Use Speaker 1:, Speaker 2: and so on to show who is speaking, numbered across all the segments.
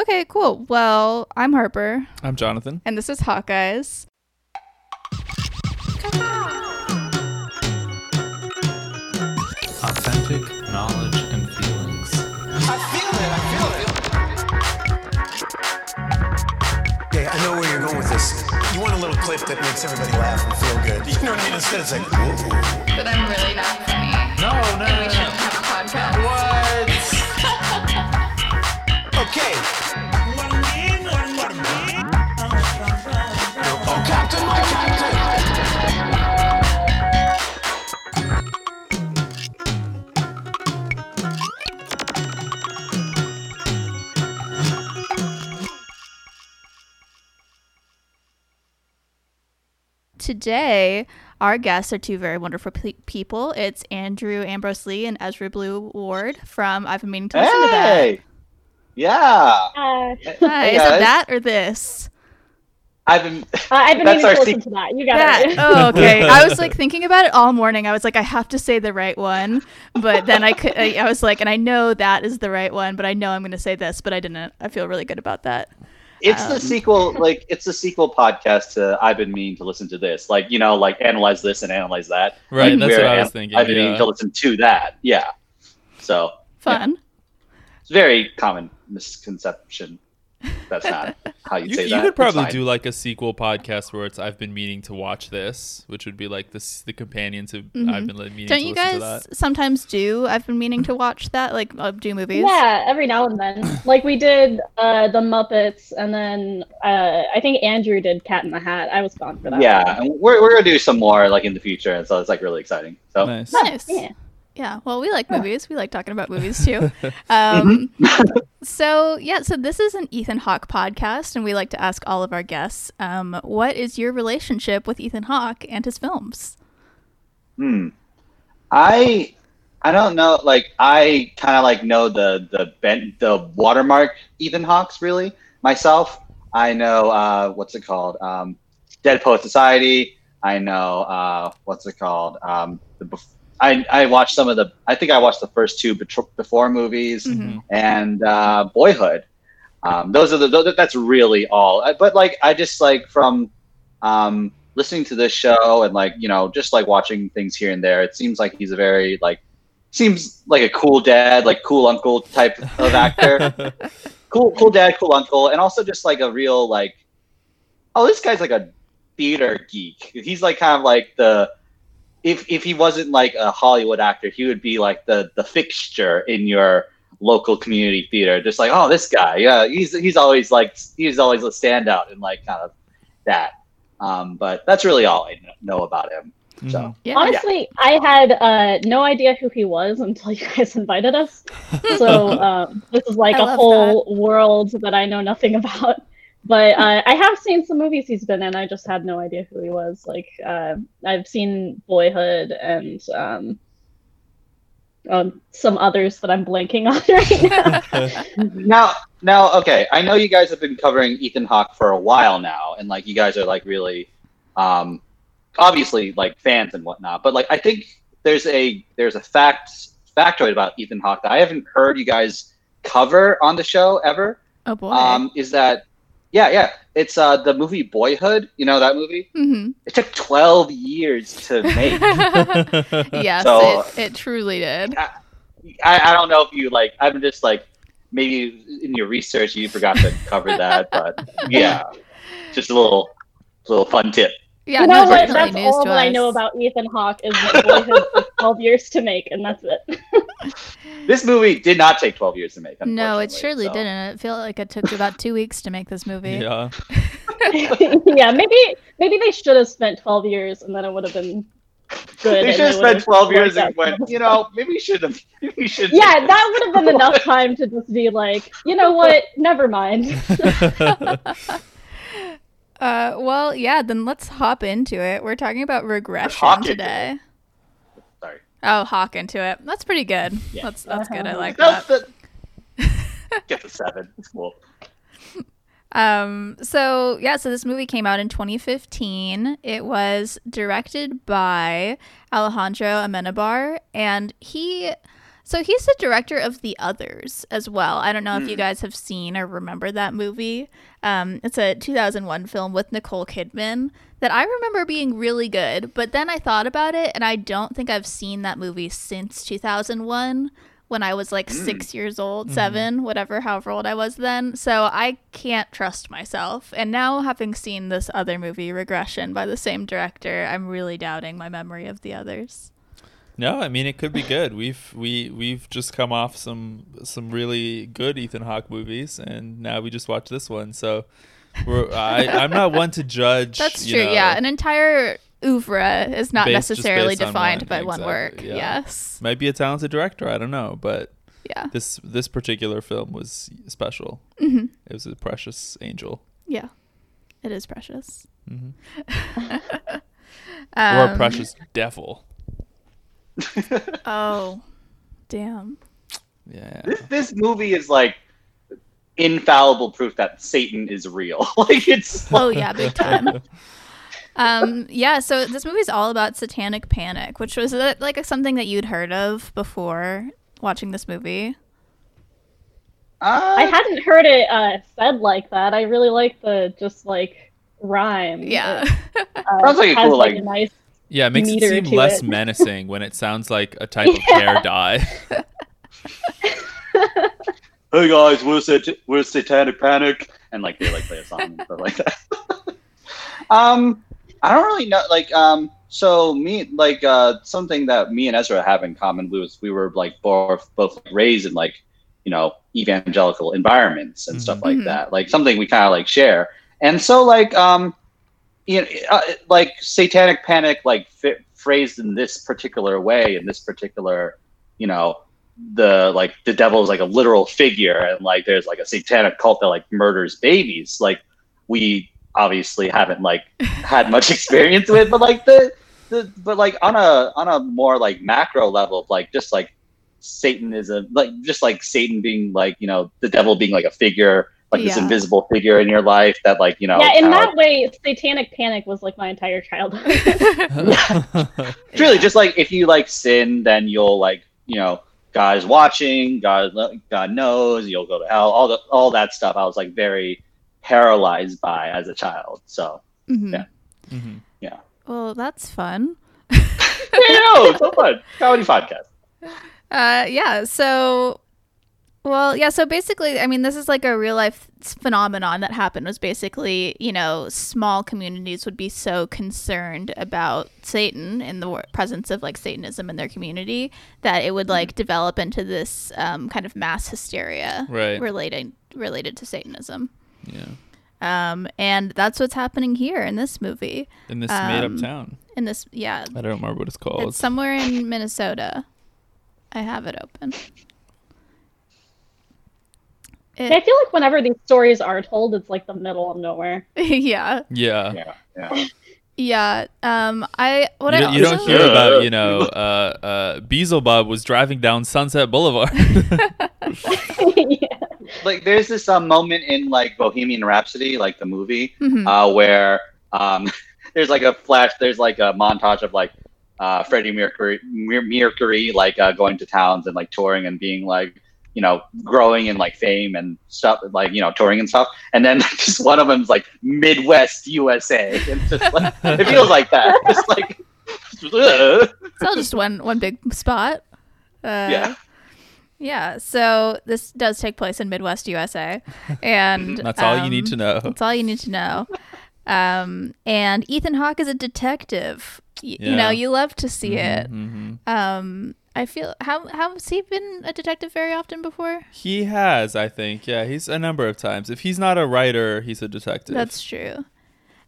Speaker 1: Okay, cool. Well, I'm Harper,
Speaker 2: I'm Jonathan.
Speaker 1: and this is Hawkeyes.
Speaker 2: Authentic knowledge and feelings.
Speaker 3: I feel it. I feel it. Yeah, I know where you're going with this. You want a little clip that makes everybody laugh and feel good. You know what I mean? Instead, it's like, whoa.
Speaker 4: But I'm really not funny.
Speaker 2: No, no,
Speaker 4: And we shouldn't have a podcast.
Speaker 3: What? okay.
Speaker 1: Today, our guests are two very wonderful pe- people. It's Andrew Ambrose Lee and Ezra Blue Ward from I've been meaning to listen to that.
Speaker 5: Yeah.
Speaker 6: Uh,
Speaker 1: Hi,
Speaker 5: Hey,
Speaker 1: is it that or this?
Speaker 5: I've been.
Speaker 6: uh, I've been
Speaker 5: That's
Speaker 6: meaning to listen
Speaker 5: sec-
Speaker 6: to that. You got
Speaker 1: That.
Speaker 6: it.
Speaker 1: Oh, okay. I was like thinking about it all morning. I was like, I have to say the right one, but then I could. I I was like, and I know that is the right one, but I know I'm going to say this, but I didn't. I feel really good about that.
Speaker 5: It's
Speaker 1: Um,
Speaker 5: the sequel. Like it's the sequel podcast to I've been meaning to listen to this. Like you know, like analyze this and analyze that.
Speaker 2: Right,
Speaker 5: Like,
Speaker 2: that's what I was thinking,
Speaker 5: I've been meaning
Speaker 2: yeah.
Speaker 5: to listen to that. Yeah. So
Speaker 1: Fun.
Speaker 5: it's very common misconception. That's not how you
Speaker 2: You,
Speaker 5: say
Speaker 2: you could probably do like a sequel podcast where it's I've been meaning to watch this, which would be like this the companion to I've been like, meaning
Speaker 1: Mm-hmm. Don't you
Speaker 2: listen to
Speaker 1: guys
Speaker 2: that.
Speaker 1: sometimes do? I've been meaning to watch that, like uh, do movies.
Speaker 6: Yeah, every now and then. Like we did uh, the Muppets, and then uh, I think Andrew did Cat in the Hat. I was gone for that.
Speaker 5: Yeah, and we're, we're gonna do some more like in the future, and so it's like really exciting. So
Speaker 2: Nice.
Speaker 1: Nice.
Speaker 6: Yeah.
Speaker 1: Yeah, well, we like movies. We like talking about movies too. Um, so, yeah, so this is an Ethan Hawke podcast, and we like to ask all of our guests um, what is your relationship with Ethan Hawke and his films?
Speaker 5: Hmm. I I don't know. Like I kind of like know the the bent the watermark Ethan Hawke's really myself. I know uh, what's it called? Um, Dead Poet Society. I know uh, what's it called? Um, the I I watched some of the. I think I watched the first two before movies
Speaker 1: Mhm.
Speaker 5: and uh, Boyhood. Um, those are the those, that's really all. But like I just like from um, listening to this show and like you know just like watching things here and there. It seems like he's a very like seems like a cool dad, like cool uncle type of actor. cool cool dad, cool uncle, and also just like a real like oh this guy's like a theater geek. He's like kind of like the if if he wasn't like a Hollywood actor, he would be like the the fixture in your local community theater. Just like, oh, this guy, yeah, he's he's always like he's always a standout in like kind of that. Um, but that's really all I know about him. So
Speaker 1: Yeah.
Speaker 6: Honestly, I had uh, no idea who he was until you guys invited us. So um, this is like
Speaker 1: I
Speaker 6: a
Speaker 1: love
Speaker 6: whole world that I know nothing about. But uh, I have seen some movies he's been in. I just had no idea who he was. Like uh, I've seen Boyhood and um, um, some others that I'm blanking on right now.
Speaker 5: now now okay, I know you guys have been covering Ethan Hawke for a while now, and like you guys are like really um, obviously like fans and whatnot. But like I think there's a there's a fact factoid about Ethan Hawke that I haven't heard you guys cover on the show ever.
Speaker 1: Oh, boy.
Speaker 5: Um, is that yeah yeah it's uh the movie Boyhood. You know that movie?
Speaker 1: hmm
Speaker 5: It took twelve years to make.
Speaker 1: yes,
Speaker 5: So-
Speaker 1: it, it truly did.
Speaker 5: I, I don't know if you like. I'm just like maybe in your research you forgot to cover that, but yeah, just a little little fun tip.
Speaker 1: Yeah,
Speaker 6: you
Speaker 1: no,
Speaker 6: know what? That's
Speaker 1: news
Speaker 6: all
Speaker 1: to
Speaker 6: that I know about Ethan Hawke is that Boyhood took 12 years to make, and that's it.
Speaker 5: This movie did not take 12 years to make.
Speaker 1: No, it surely
Speaker 5: so-
Speaker 1: didn't. It felt like it took about two weeks to make this movie.
Speaker 2: yeah.
Speaker 6: yeah, maybe maybe they should have spent 12 years, and then it would have been good.
Speaker 5: They should have spent 12 years and went, you know, maybe we should have. We should.
Speaker 6: Yeah, that would have been enough time to just be like, you know what? Never mind.
Speaker 1: Uh, well, yeah, then let's hop into it. We're talking about regression today.
Speaker 5: Sorry.
Speaker 1: Oh, hawk into it. That's pretty good.
Speaker 5: Yeah.
Speaker 1: That's that's good. I
Speaker 6: Uh-huh.
Speaker 1: like
Speaker 5: That's
Speaker 1: that.
Speaker 5: the, get the seven. It's cool.
Speaker 1: Um, so yeah, so this movie came out in 2015. It was directed by Alejandro Amenabar, and he. So he's the director of The Others as well. I don't know if you
Speaker 5: Hmm.
Speaker 1: guys have seen or remember that movie. Um, it's a 2001 film with Nicole Kidman that I remember being really good. But then I thought about it, and I don't think I've seen that movie since 2001 when I was like
Speaker 5: Hmm.
Speaker 1: six years old, seven, whatever, however old I was then. So I can't trust myself. And now, having seen this other movie, Regression, by the same director, I'm really doubting my memory of The Others.
Speaker 2: No, I mean it could be good. We've we we've just come off some some really good Ethan Hawke movies, and now we just watched this one. So we're I I'm not one to judge.
Speaker 1: That's true.
Speaker 2: know,
Speaker 1: yeah, an entire oeuvre is not
Speaker 2: Based-
Speaker 1: necessarily
Speaker 2: based on
Speaker 1: defined
Speaker 2: one,
Speaker 1: by one work.
Speaker 2: yeah.
Speaker 1: Yes.
Speaker 2: might be a talented director. I don't know, but
Speaker 1: Yeah.
Speaker 2: this this particular film was special.
Speaker 1: hmm
Speaker 2: It was a precious angel
Speaker 1: Yeah. It is precious.
Speaker 2: Mhm. or
Speaker 1: Um,
Speaker 2: a precious devil.
Speaker 1: Oh, damn.
Speaker 2: Yeah.
Speaker 5: This, this movie is like infallible proof that Satan is real. like it's
Speaker 1: Oh yeah, big time. um, yeah. So this movie is all about satanic panic, which was uh, like something that you'd heard of before watching this movie.
Speaker 6: I
Speaker 5: uh,
Speaker 6: hadn't heard it uh, said like that. I really like the just like rhyme.
Speaker 1: Yeah.
Speaker 6: It, uh,
Speaker 5: Sounds like a cool,
Speaker 6: like,
Speaker 5: like-
Speaker 6: a nice.
Speaker 2: Yeah, it makes it seem less
Speaker 6: it.
Speaker 2: menacing when it sounds like a type of hair dye.
Speaker 5: hey guys, we're sat- we're Satanic Panic, and like they like play a song and stuff like that. um, I don't really know. Like, um, so me, like, uh, something that me and Ezra have in common was we were like both both raised in like, you know, evangelical environments and stuff like
Speaker 1: Mhm.
Speaker 5: that. Like something we kind of like share, and so like, um, you know, uh, like Satanic Panic, like phrased in this particular way, in this particular, you know, the like the devil is like a literal figure and like there's like a satanic cult that like murders babies like we obviously haven't like had much experience with but like the the but like on a on a more like macro level of like just like satanism like just like satan being like you know the devil being like a figure like this invisible figure in your life that like you know
Speaker 6: yeah, in
Speaker 5: kinda,
Speaker 6: that way, Satanic Panic was like my entire childhood.
Speaker 5: It's really just like if you like sin, then you'll like you know God is watching, God God knows, you'll go to hell, all the all that stuff. I was like very paralyzed by as a child. So
Speaker 1: Mhm.
Speaker 5: Yeah.
Speaker 2: Mhm.
Speaker 1: Well, that's fun.
Speaker 5: you know, so fun comedy podcast.
Speaker 1: Uh, yeah. So, well, yeah. So basically, I mean, this is like a real life phenomenon that happened. Was basically, you know, small communities would be so concerned about Satan and the presence of like Satanism in their community that it would like develop into this um, kind of mass hysteria
Speaker 2: Right.
Speaker 1: related related to Satanism.
Speaker 2: yeah.
Speaker 1: Um, and that's what's happening here in this movie.
Speaker 2: In this made up
Speaker 1: Um,
Speaker 2: town.
Speaker 1: In this, yeah,
Speaker 2: I don't remember what it's called.
Speaker 1: it's somewhere in Minnesota. I have it open. It-
Speaker 6: I feel like whenever these stories are told, it's like the middle of nowhere.
Speaker 1: yeah,
Speaker 2: yeah.
Speaker 5: Yeah, yeah.
Speaker 1: yeah. Um, I what
Speaker 2: you,
Speaker 1: I
Speaker 2: don't, you don't hear about, you know, uh, uh, Beelzebub was driving down Sunset Boulevard.
Speaker 6: yeah.
Speaker 5: Like there's this um, moment in like Bohemian Rhapsody, like the movie,
Speaker 1: Mhm.
Speaker 5: uh, where um, there's like a flash, there's like a montage of like uh, Freddie Mercury, Mercury, like uh, going to towns and like touring and being like, you know, growing in like fame and stuff, like you know, touring and stuff. And then just one of them's like Midwest USA, and just like it feels like that, just like. ugh.
Speaker 1: It's all just one one big spot. Uh,
Speaker 5: Yeah.
Speaker 1: Yeah. So this does take place in Midwest USA, and
Speaker 2: That's all you need
Speaker 1: um,
Speaker 2: to know.
Speaker 1: That's all you need to know. Um, and Ethan Hawke is a detective. Y- You know, you love to see it.
Speaker 2: hmm
Speaker 1: Um, I feel how how has he been a detective very often before?
Speaker 2: He has, I think. Yeah, he's a number of times. If he's not a writer, he's a detective.
Speaker 1: That's true.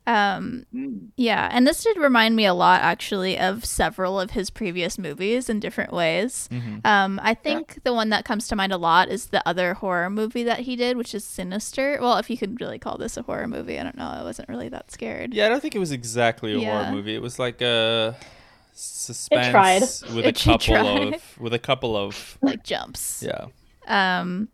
Speaker 1: Um,
Speaker 5: Mm.
Speaker 1: yeah, and this did remind me a lot actually of several of his previous movies in different ways.
Speaker 2: Mhm.
Speaker 1: Um, I think the one that comes to mind a lot is the other horror movie that he did, which is Sinister. Well, if you could really call this a horror movie, I don't know. I wasn't really that scared.
Speaker 2: Yeah, I don't think it was exactly a
Speaker 1: Yeah.
Speaker 2: horror movie. It was like a suspense
Speaker 6: tried.
Speaker 2: with a couple
Speaker 1: tried.
Speaker 2: of with a couple of
Speaker 1: Like jumps.
Speaker 2: yeah.
Speaker 1: Um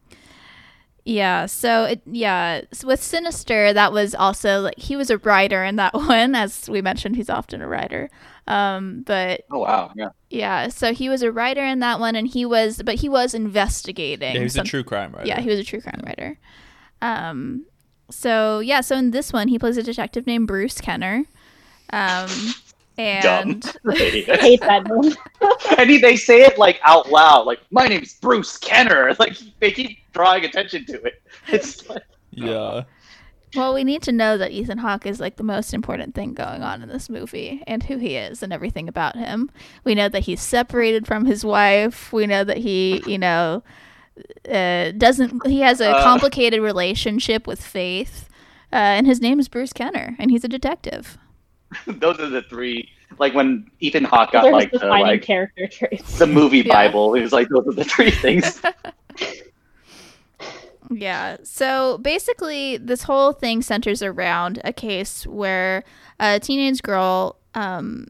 Speaker 1: yeah, so it yeah, s with Sinister that was also like he was a writer in that one as we mentioned he's often a writer. Um, but
Speaker 5: Oh wow, yeah.
Speaker 1: yeah, so he was a writer in that one, and he was, but he was investigating.
Speaker 2: Yeah, he was a true crime writer.
Speaker 1: Yeah, he was a true crime writer. Um, so yeah, so in this one, he plays a detective named Bruce Kenner. Um, and
Speaker 5: Dumb.
Speaker 6: I hate that name.
Speaker 5: and he, they say it like out loud, like my name's Bruce Kenner. Like they keep drawing attention to it. It's like,
Speaker 2: yeah.
Speaker 1: well, we need to know that Ethan Hawke is like the most important thing going on in this movie, and who he is, and everything about him. We know that he's separated from his wife. We know that he, you know, uh, doesn't. He has a
Speaker 5: Uh.
Speaker 1: complicated relationship with Faith, uh, and his name is Bruce Kenner, and he's a detective.
Speaker 5: those are the three. Like when Ethan Hawke got
Speaker 6: There's
Speaker 5: like the
Speaker 6: defining
Speaker 5: like
Speaker 6: character traits.
Speaker 5: the movie
Speaker 1: Yeah.
Speaker 5: Bible, it was like those are the three things.
Speaker 1: Yeah. So basically, this whole thing centers around a case where a teenage girl, um,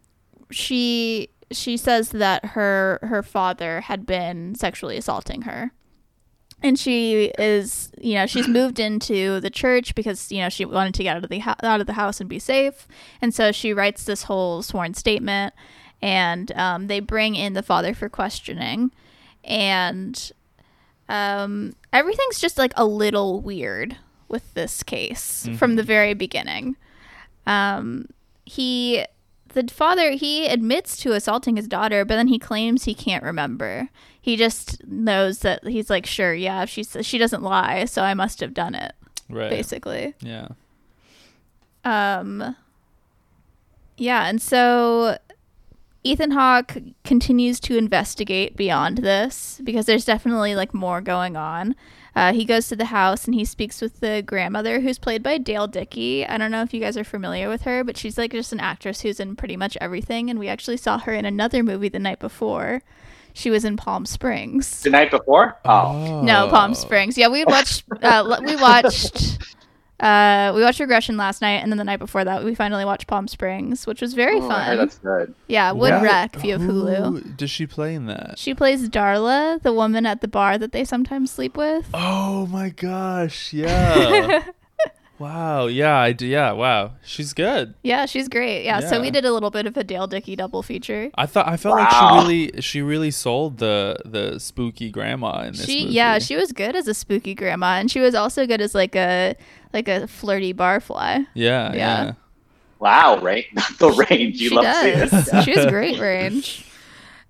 Speaker 1: she she says that her her father had been sexually assaulting her, and she is you know she's moved into the church because you know she wanted to get out of the hou- out of the house and be safe, and so she writes this whole sworn statement, and um, they bring in the father for questioning, and um, everything's just like a little weird with this case from the very beginning. Um, he, the father, he admits to assaulting his daughter, but then he claims he can't remember. He just knows that he's like, sure, yeah, she she doesn't lie, so I must have done it,
Speaker 2: Right.
Speaker 1: basically.
Speaker 2: Yeah.
Speaker 1: Um, yeah, and so Ethan Hawke continues to investigate beyond this because there's definitely like more going on. Uh, he goes to the house and he speaks with the grandmother who's played by Dale Dickey. I don't know if you guys are familiar with her, but she's like just an actress who's in pretty much everything. And we actually saw her in another movie the night before. She was in Palm Springs.
Speaker 5: the night before? Oh.
Speaker 1: No, Palm Springs. Yeah, we watched. Uh, we watched. Uh, we watched Regression last night, and then the night before that, we finally watched Palm Springs, which was very
Speaker 5: Oh,
Speaker 1: fun.
Speaker 5: that's good.
Speaker 1: Yeah, Wood
Speaker 5: Yeah.
Speaker 1: Wreck if you have Hulu.
Speaker 2: Who does she play in that?
Speaker 1: She plays Darla, the woman at the bar that they sometimes sleep with.
Speaker 2: Oh my gosh! Yeah. Wow. Yeah. I do. Yeah. Wow. She's good.
Speaker 1: Yeah, she's great. Yeah, so we did a little bit of a Dale Dickey double feature.
Speaker 2: I thought I felt
Speaker 5: Wow.
Speaker 2: like she really she really sold the the spooky grandma in this
Speaker 1: She
Speaker 2: movie.
Speaker 1: yeah, she was good as a spooky grandma, and she was also good as like a like a flirty barfly.
Speaker 2: Yeah.
Speaker 1: Yeah.
Speaker 2: Yeah.
Speaker 5: Wow, right? Not the range you
Speaker 1: she
Speaker 5: love
Speaker 1: does.
Speaker 5: seeing.
Speaker 1: she has great range.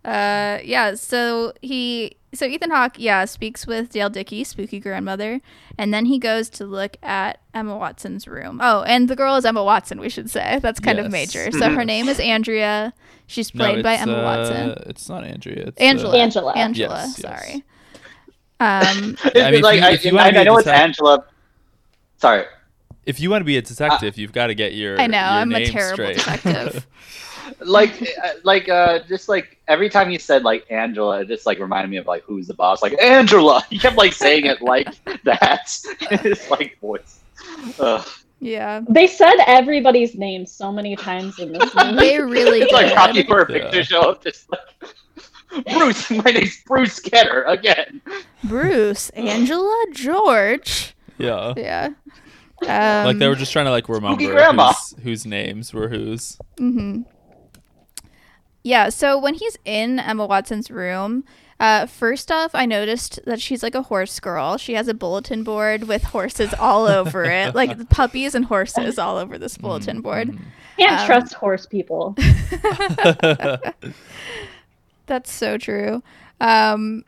Speaker 1: Uh, yeah. So he, so Ethan Hawke, yeah, speaks with Dale Dickey, spooky grandmother, and then he goes to look at Emma Watson's room. Oh, and the girl is Emma Watson. We should say that's kind of major. So her name is Andrea. She's
Speaker 2: No,
Speaker 1: played by Emma
Speaker 2: uh,
Speaker 1: Watson.
Speaker 2: It's not Andrea. It's,
Speaker 1: Angela.
Speaker 2: Uh,
Speaker 6: Angela.
Speaker 1: Angela.
Speaker 2: Yes, yes.
Speaker 1: sorry. Um,
Speaker 2: I mean, if
Speaker 5: like
Speaker 2: you-
Speaker 5: I,
Speaker 2: if you
Speaker 5: I,
Speaker 2: wanna be
Speaker 5: I
Speaker 2: a
Speaker 5: know it's Angela. Sorry.
Speaker 2: if you want to be a detective, you've got to get your.
Speaker 1: I know
Speaker 2: your
Speaker 1: I'm a
Speaker 2: name
Speaker 1: terrible
Speaker 2: straight.
Speaker 1: detective.
Speaker 5: like uh, like uh just like every time you said like angela it just like reminded me of like who's the boss like angela You kept like saying it like that it's like voice Ugh.
Speaker 1: yeah,
Speaker 6: They said everybody's name so many times in this movie.
Speaker 1: they really
Speaker 5: it's like
Speaker 1: did.
Speaker 5: rocky for a
Speaker 2: Yeah.
Speaker 5: picture show just like bruce my name's bruce Kenner again
Speaker 1: Bruce, Angela, George.
Speaker 2: yeah.
Speaker 1: Yeah. Um,
Speaker 2: like they were just trying to like remember whose, whose names were whose.
Speaker 1: Mm-hmm. Yeah, so when he's in Emma Watson's room, uh, first off, I noticed that she's like a horse girl. She has a bulletin board with horses all over it, like puppies and horses all over this bulletin board.
Speaker 6: Can't
Speaker 1: Um,
Speaker 6: trust horse people.
Speaker 1: That's so true. Um,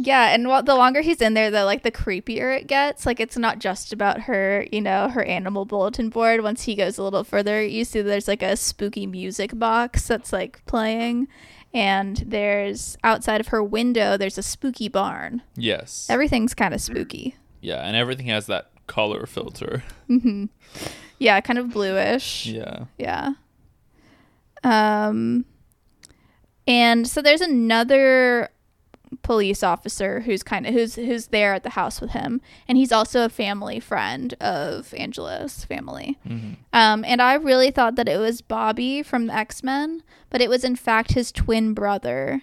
Speaker 1: yeah, and the longer he's in there, the like the creepier it gets. Like it's not just about her, you know, her animal bulletin board. Once he goes a little further, you see there's like a spooky music box that's like playing, and there's outside of her window there's a spooky barn.
Speaker 2: yes.
Speaker 1: Everything's kind of spooky.
Speaker 2: yeah, and everything has that color filter. Mhm.
Speaker 1: Yeah, kind of bluish.
Speaker 2: Yeah.
Speaker 1: Yeah. Um and so there's another police officer who's kind of who's who's there at the house with him and he's also a family friend of Angela's family. Um and I really thought that it was Bobby from the X-Men, but it was in fact his twin brother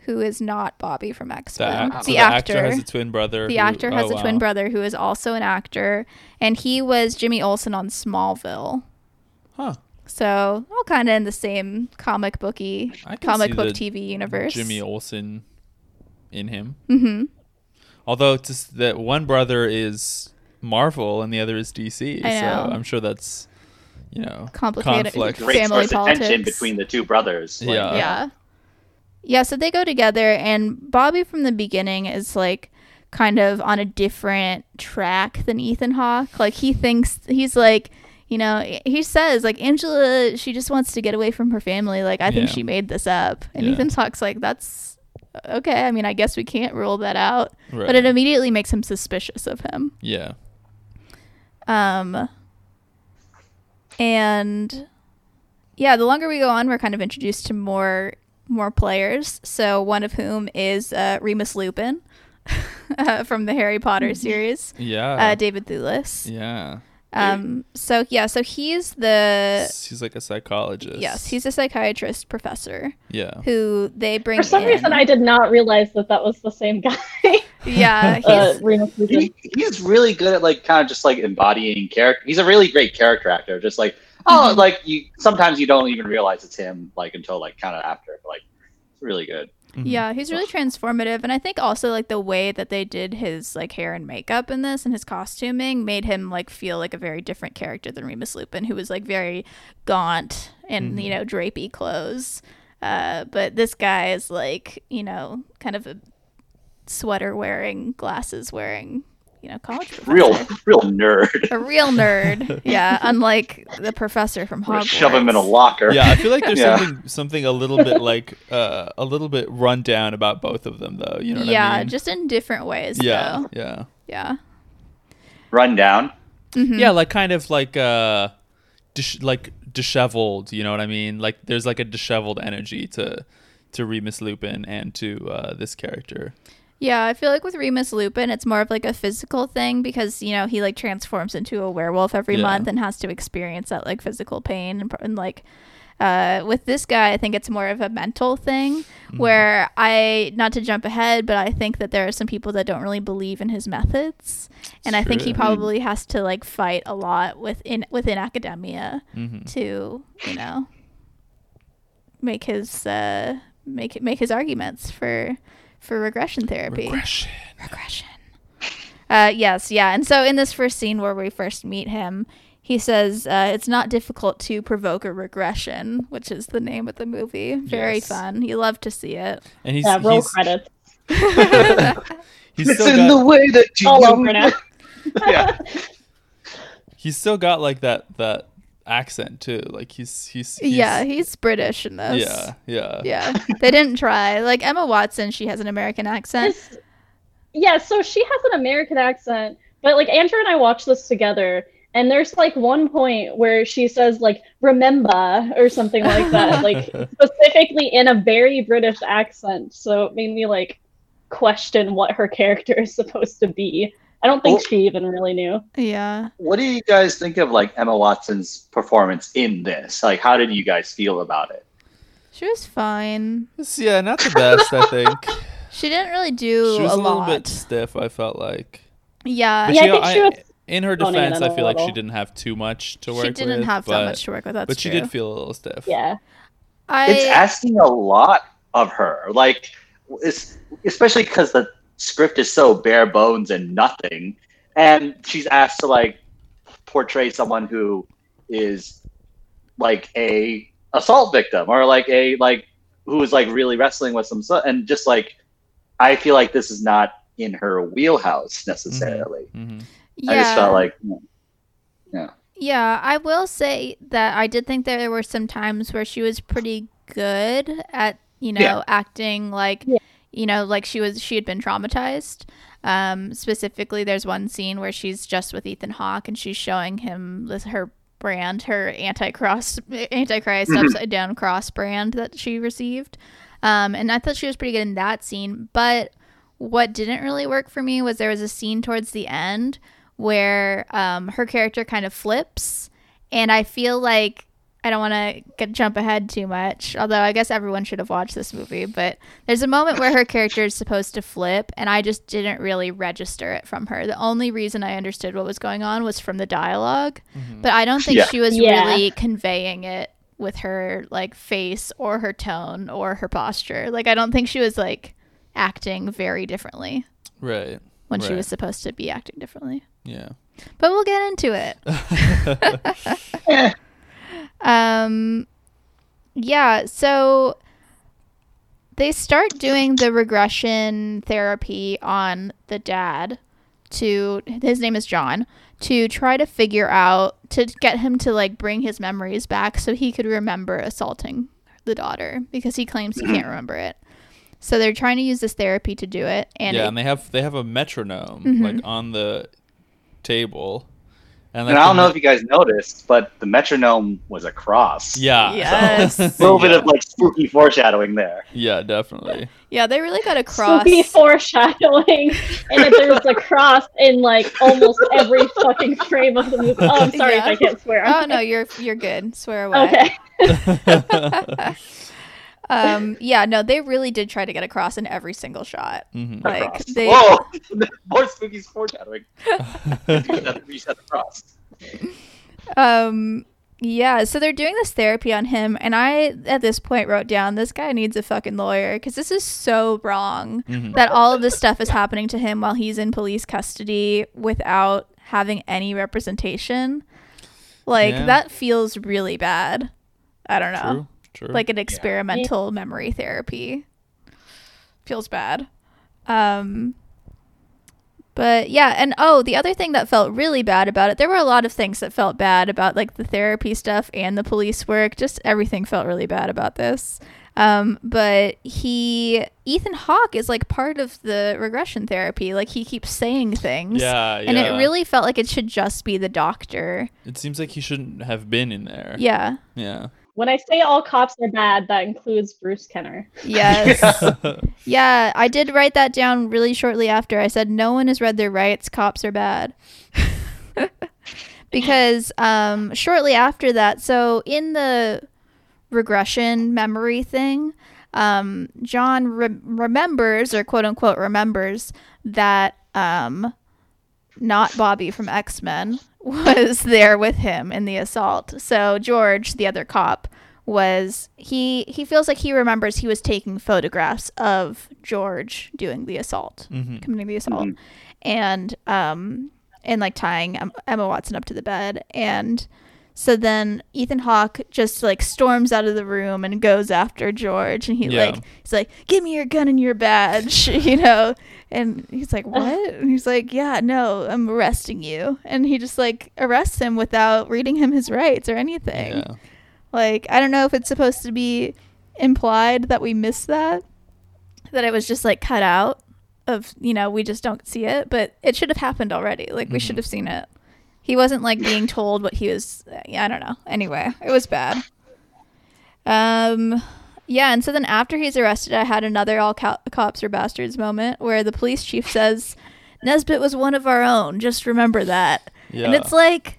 Speaker 1: who is not Bobby from X-Men.
Speaker 2: so
Speaker 1: the,
Speaker 2: the
Speaker 1: actor,
Speaker 2: actor has a twin brother.
Speaker 1: the
Speaker 2: who-
Speaker 1: actor has
Speaker 2: oh,
Speaker 1: a twin brother who is also an actor and he was Jimmy Olsen on Smallville.
Speaker 2: Huh.
Speaker 1: So all kind of in the same comic booky comic book
Speaker 2: the
Speaker 1: TV universe.
Speaker 2: Jimmy Olsen in him.
Speaker 1: hmm
Speaker 2: Although it's just that one brother is Marvel and the other is DC,
Speaker 1: I
Speaker 2: so
Speaker 1: know.
Speaker 2: I'm sure that's you know
Speaker 1: Complicated.
Speaker 2: conflict.
Speaker 1: Great
Speaker 5: Great
Speaker 1: Family
Speaker 5: source of tension between the two brothers. Like,
Speaker 2: Yeah.
Speaker 1: yeah. Yeah, so they go together and Bobby from the beginning is like kind of on a different track than Ethan Hawke. Like he thinks he's like, you know, he says like Angela, she just wants to get away from her family. Like I think
Speaker 2: Yeah.
Speaker 1: she made this up. And
Speaker 2: Yeah.
Speaker 1: Ethan Hawke's like that's okay. I mean, I guess we can't rule that out.
Speaker 2: Right.
Speaker 1: But it immediately makes him suspicious of him.
Speaker 2: yeah.
Speaker 1: Um, and yeah, the longer we go on, we're kind of introduced to more more players. So one of whom is uh, Remus Lupin uh, from the Harry Potter series,
Speaker 2: Yeah.
Speaker 1: uh, David Thewlis.
Speaker 2: yeah.
Speaker 1: Um, so yeah, so he's the
Speaker 2: He's like a psychologist.
Speaker 1: yes, he's a psychiatrist professor
Speaker 2: Yeah.
Speaker 1: who they bring
Speaker 6: For some
Speaker 1: in.
Speaker 6: reason, I did not realize that that was the same guy.
Speaker 1: yeah, he's,
Speaker 6: uh,
Speaker 5: He, he's really good at like kind of just like embodying character. He's a really great character actor. Just like oh,
Speaker 1: Mhm.
Speaker 5: like you sometimes you don't even realize it's him like until like kind of after. But, like it's really good.
Speaker 2: Mhm.
Speaker 1: Yeah, he's really transformative, and I think also like the way that they did his like hair and makeup in this and his costuming made him like feel like a very different character than Remus Lupin, who was like very gaunt and you know drapey clothes. Uh, but this guy is like you know kind of a sweater wearing, glasses wearing, you know, college professor.
Speaker 5: Real, real nerd.
Speaker 1: a real nerd. Yeah, unlike the professor from Hogwarts.
Speaker 5: Shove him in a locker.
Speaker 2: Yeah, I feel like there's
Speaker 5: Yeah.
Speaker 2: something something a little bit like uh, a little bit run down about both of them though. You know what
Speaker 1: yeah,
Speaker 2: I mean?
Speaker 1: just in different ways.
Speaker 2: yeah,
Speaker 1: though.
Speaker 2: yeah.
Speaker 1: yeah.
Speaker 5: Run down.
Speaker 1: Mhm.
Speaker 2: Yeah, like kind of like uh dish- like disheveled, you know what I mean? Like there's like a disheveled energy to to Remus Lupin and to uh, this character.
Speaker 1: Yeah, I feel like with Remus Lupin, it's more of like a physical thing because you know he like transforms into a werewolf every
Speaker 2: Yeah.
Speaker 1: month and has to experience that like physical pain and, and like. Uh, with this guy, I think it's more of a mental thing
Speaker 2: Mm-hmm.
Speaker 1: where I, not to jump ahead, but I think that there are some people that don't really believe in his methods, and I think he
Speaker 2: true.
Speaker 1: probably has to like fight a lot within within academia
Speaker 2: Mhm.
Speaker 1: to you know make his uh, make make his arguments for for regression therapy
Speaker 2: Regression.
Speaker 1: regression. Uh, yes, yeah. And so in this first scene where we first meet him, he says uh, it's not difficult to provoke a regression, which is the name of the movie. Very
Speaker 2: Yes.
Speaker 1: fun. You love to see it.
Speaker 2: And he's
Speaker 6: Yeah, roll
Speaker 2: he's,
Speaker 6: credits.
Speaker 2: he's
Speaker 5: It's
Speaker 2: still
Speaker 5: in
Speaker 2: got,
Speaker 5: the way that you
Speaker 6: All over now.
Speaker 5: yeah.
Speaker 2: he's still got like that that accent too. Like he's he's, he's
Speaker 1: yeah, he's British in this.
Speaker 2: yeah yeah
Speaker 1: Yeah. they didn't try. Like Emma Watson, she has an American accent.
Speaker 6: It's- yeah, so she has an American accent, but like Andrew and I watched this together, and there's like one point where she says like "remember" or something like that, like specifically in a very British accent. So it made me like question what her character is supposed to be. I don't think
Speaker 5: Well-
Speaker 6: she even really knew.
Speaker 1: Yeah.
Speaker 5: What do you guys think of like Emma Watson's performance in this? Like, how did you guys feel about it?
Speaker 1: She was fine.
Speaker 2: It's- yeah not the best I think.
Speaker 1: She didn't really do
Speaker 2: She was
Speaker 1: a,
Speaker 2: a, little
Speaker 1: lot.
Speaker 2: bit stiff. I felt like.
Speaker 1: yeah.
Speaker 2: But
Speaker 6: Yeah, I
Speaker 2: she,
Speaker 6: think she was
Speaker 2: in her defense,
Speaker 6: in
Speaker 2: I
Speaker 6: a
Speaker 2: feel like she didn't have too much to work with.
Speaker 1: She didn't
Speaker 2: with.
Speaker 1: have
Speaker 2: but,
Speaker 1: that much to work with. That's
Speaker 2: but she
Speaker 1: true.
Speaker 2: did feel a little stiff.
Speaker 6: Yeah.
Speaker 1: I,
Speaker 5: It's asking a lot of her. Like, especially because the script is so bare bones and nothing, and she's asked to like portray someone who is like a assault victim or like a like who is like really wrestling with some so- and just like I feel like this is not in her wheelhouse necessarily.
Speaker 2: hmm
Speaker 1: yeah.
Speaker 5: I just felt like
Speaker 1: Yeah, I will say that I did think there were some times where she was pretty good at, you know,
Speaker 5: Yeah.
Speaker 1: acting like,
Speaker 6: Yeah.
Speaker 1: You know, like she was she had been traumatized. Um, specifically, there's one scene where she's just with Ethan Hawke and she's showing him this her brand, her anti-cross, antichrist
Speaker 5: Mhm.
Speaker 1: upside down cross brand that she received. Um, and I thought she was pretty good in that scene. But what didn't really work for me was there was a scene towards the end where um, her character kind of flips, and I feel like I don't want to get jump ahead too much. Although I guess everyone should have watched this movie, but there's a moment where her character is supposed to flip, and I just didn't really register it from her. The only reason I understood what was going on was from the dialogue, mm-hmm. but I don't think
Speaker 5: Yeah.
Speaker 1: she was
Speaker 6: Yeah.
Speaker 1: really conveying it with her like face or her tone or her posture. Like I don't think she was like acting very differently
Speaker 2: Right.
Speaker 1: when she was supposed to be acting differently.
Speaker 2: Yeah.
Speaker 1: But we'll get into it. um yeah, so they start doing the regression therapy on the dad to his name is John to try to figure out to get him to like bring his memories back so he could remember assaulting the daughter because he claims he can't remember it. So they're trying to use this therapy to do it and
Speaker 2: yeah,
Speaker 1: it-
Speaker 2: and they have they have a metronome
Speaker 1: Mm-hmm.
Speaker 2: like on the table, and,
Speaker 5: And I don't know if you guys noticed, but the metronome was a cross.
Speaker 2: Yeah.
Speaker 1: Yes.
Speaker 5: A little bit of like spooky foreshadowing there.
Speaker 2: Yeah, definitely.
Speaker 1: yeah, they really got a cross.
Speaker 6: Spooky foreshadowing, and that there's a cross in like almost every fucking frame of the movie. Oh, I'm sorry
Speaker 1: Yeah.
Speaker 6: if I can't swear.
Speaker 1: Oh no, you're you're good. Swear away.
Speaker 6: Okay.
Speaker 1: Um, yeah, no, they really did try to get across in every single shot.
Speaker 2: Mhm.
Speaker 1: Like
Speaker 5: cross.
Speaker 1: they,
Speaker 5: Whoa! More spooky foreshadowing. That's you said the cross.
Speaker 1: um, yeah. So they're doing this therapy on him, and I at this point wrote down this guy needs a fucking lawyer because this is so wrong
Speaker 2: Mhm.
Speaker 1: that all of this stuff is happening to him while he's in police custody without having any representation. Like
Speaker 2: Yeah.
Speaker 1: that feels really bad. I don't know.
Speaker 2: True. True.
Speaker 1: like an experimental memory therapy. Feels bad. Um but yeah, and oh, the other thing that felt really bad about it, there were a lot of things that felt bad about like the therapy stuff and the police work. Just everything felt really bad about this. Um, but he Ethan Hawke is like part of the regression therapy. Like he keeps saying things.
Speaker 2: Yeah,
Speaker 1: And it really felt like it should just be the doctor.
Speaker 2: It seems like he shouldn't have been in there.
Speaker 1: Yeah.
Speaker 2: Yeah.
Speaker 6: When I say all cops are bad, that includes Bruce Kenner.
Speaker 1: Yes. Yeah, I did write that down really shortly after. I said no one has read their rights. Cops are bad. because um, shortly after that, so in the regression memory thing, um, John re- remembers or quote unquote remembers that um, not Bobby from X Men was there with him in the assault. So George, the other cop, was he he feels like he remembers he was taking photographs of George doing the assault,
Speaker 2: Mhm.
Speaker 1: committing the assault, and um and like tying Emma Watson up to the bed and so then Ethan Hawke just like storms out of the room and goes after George and he
Speaker 2: Yeah.
Speaker 1: like he's like give me your gun and your badge you know and he's like what and he's like yeah no I'm arresting you and he just like arrests him without reading him his rights or anything
Speaker 2: Yeah.
Speaker 1: like, I don't know if it's supposed to be implied that we missed that, that it was just like cut out of, you know, we just don't see it, but it should have happened already. Like, we should mm-hmm. have seen it. He wasn't like being told what he was, yeah, I don't know. Anyway, it was bad. Um, yeah, and so then after he's arrested, I had another all co- cops are bastards moment where the police chief says, Nesbit was one of our own. Just remember that.
Speaker 2: Yeah.
Speaker 1: And it's like,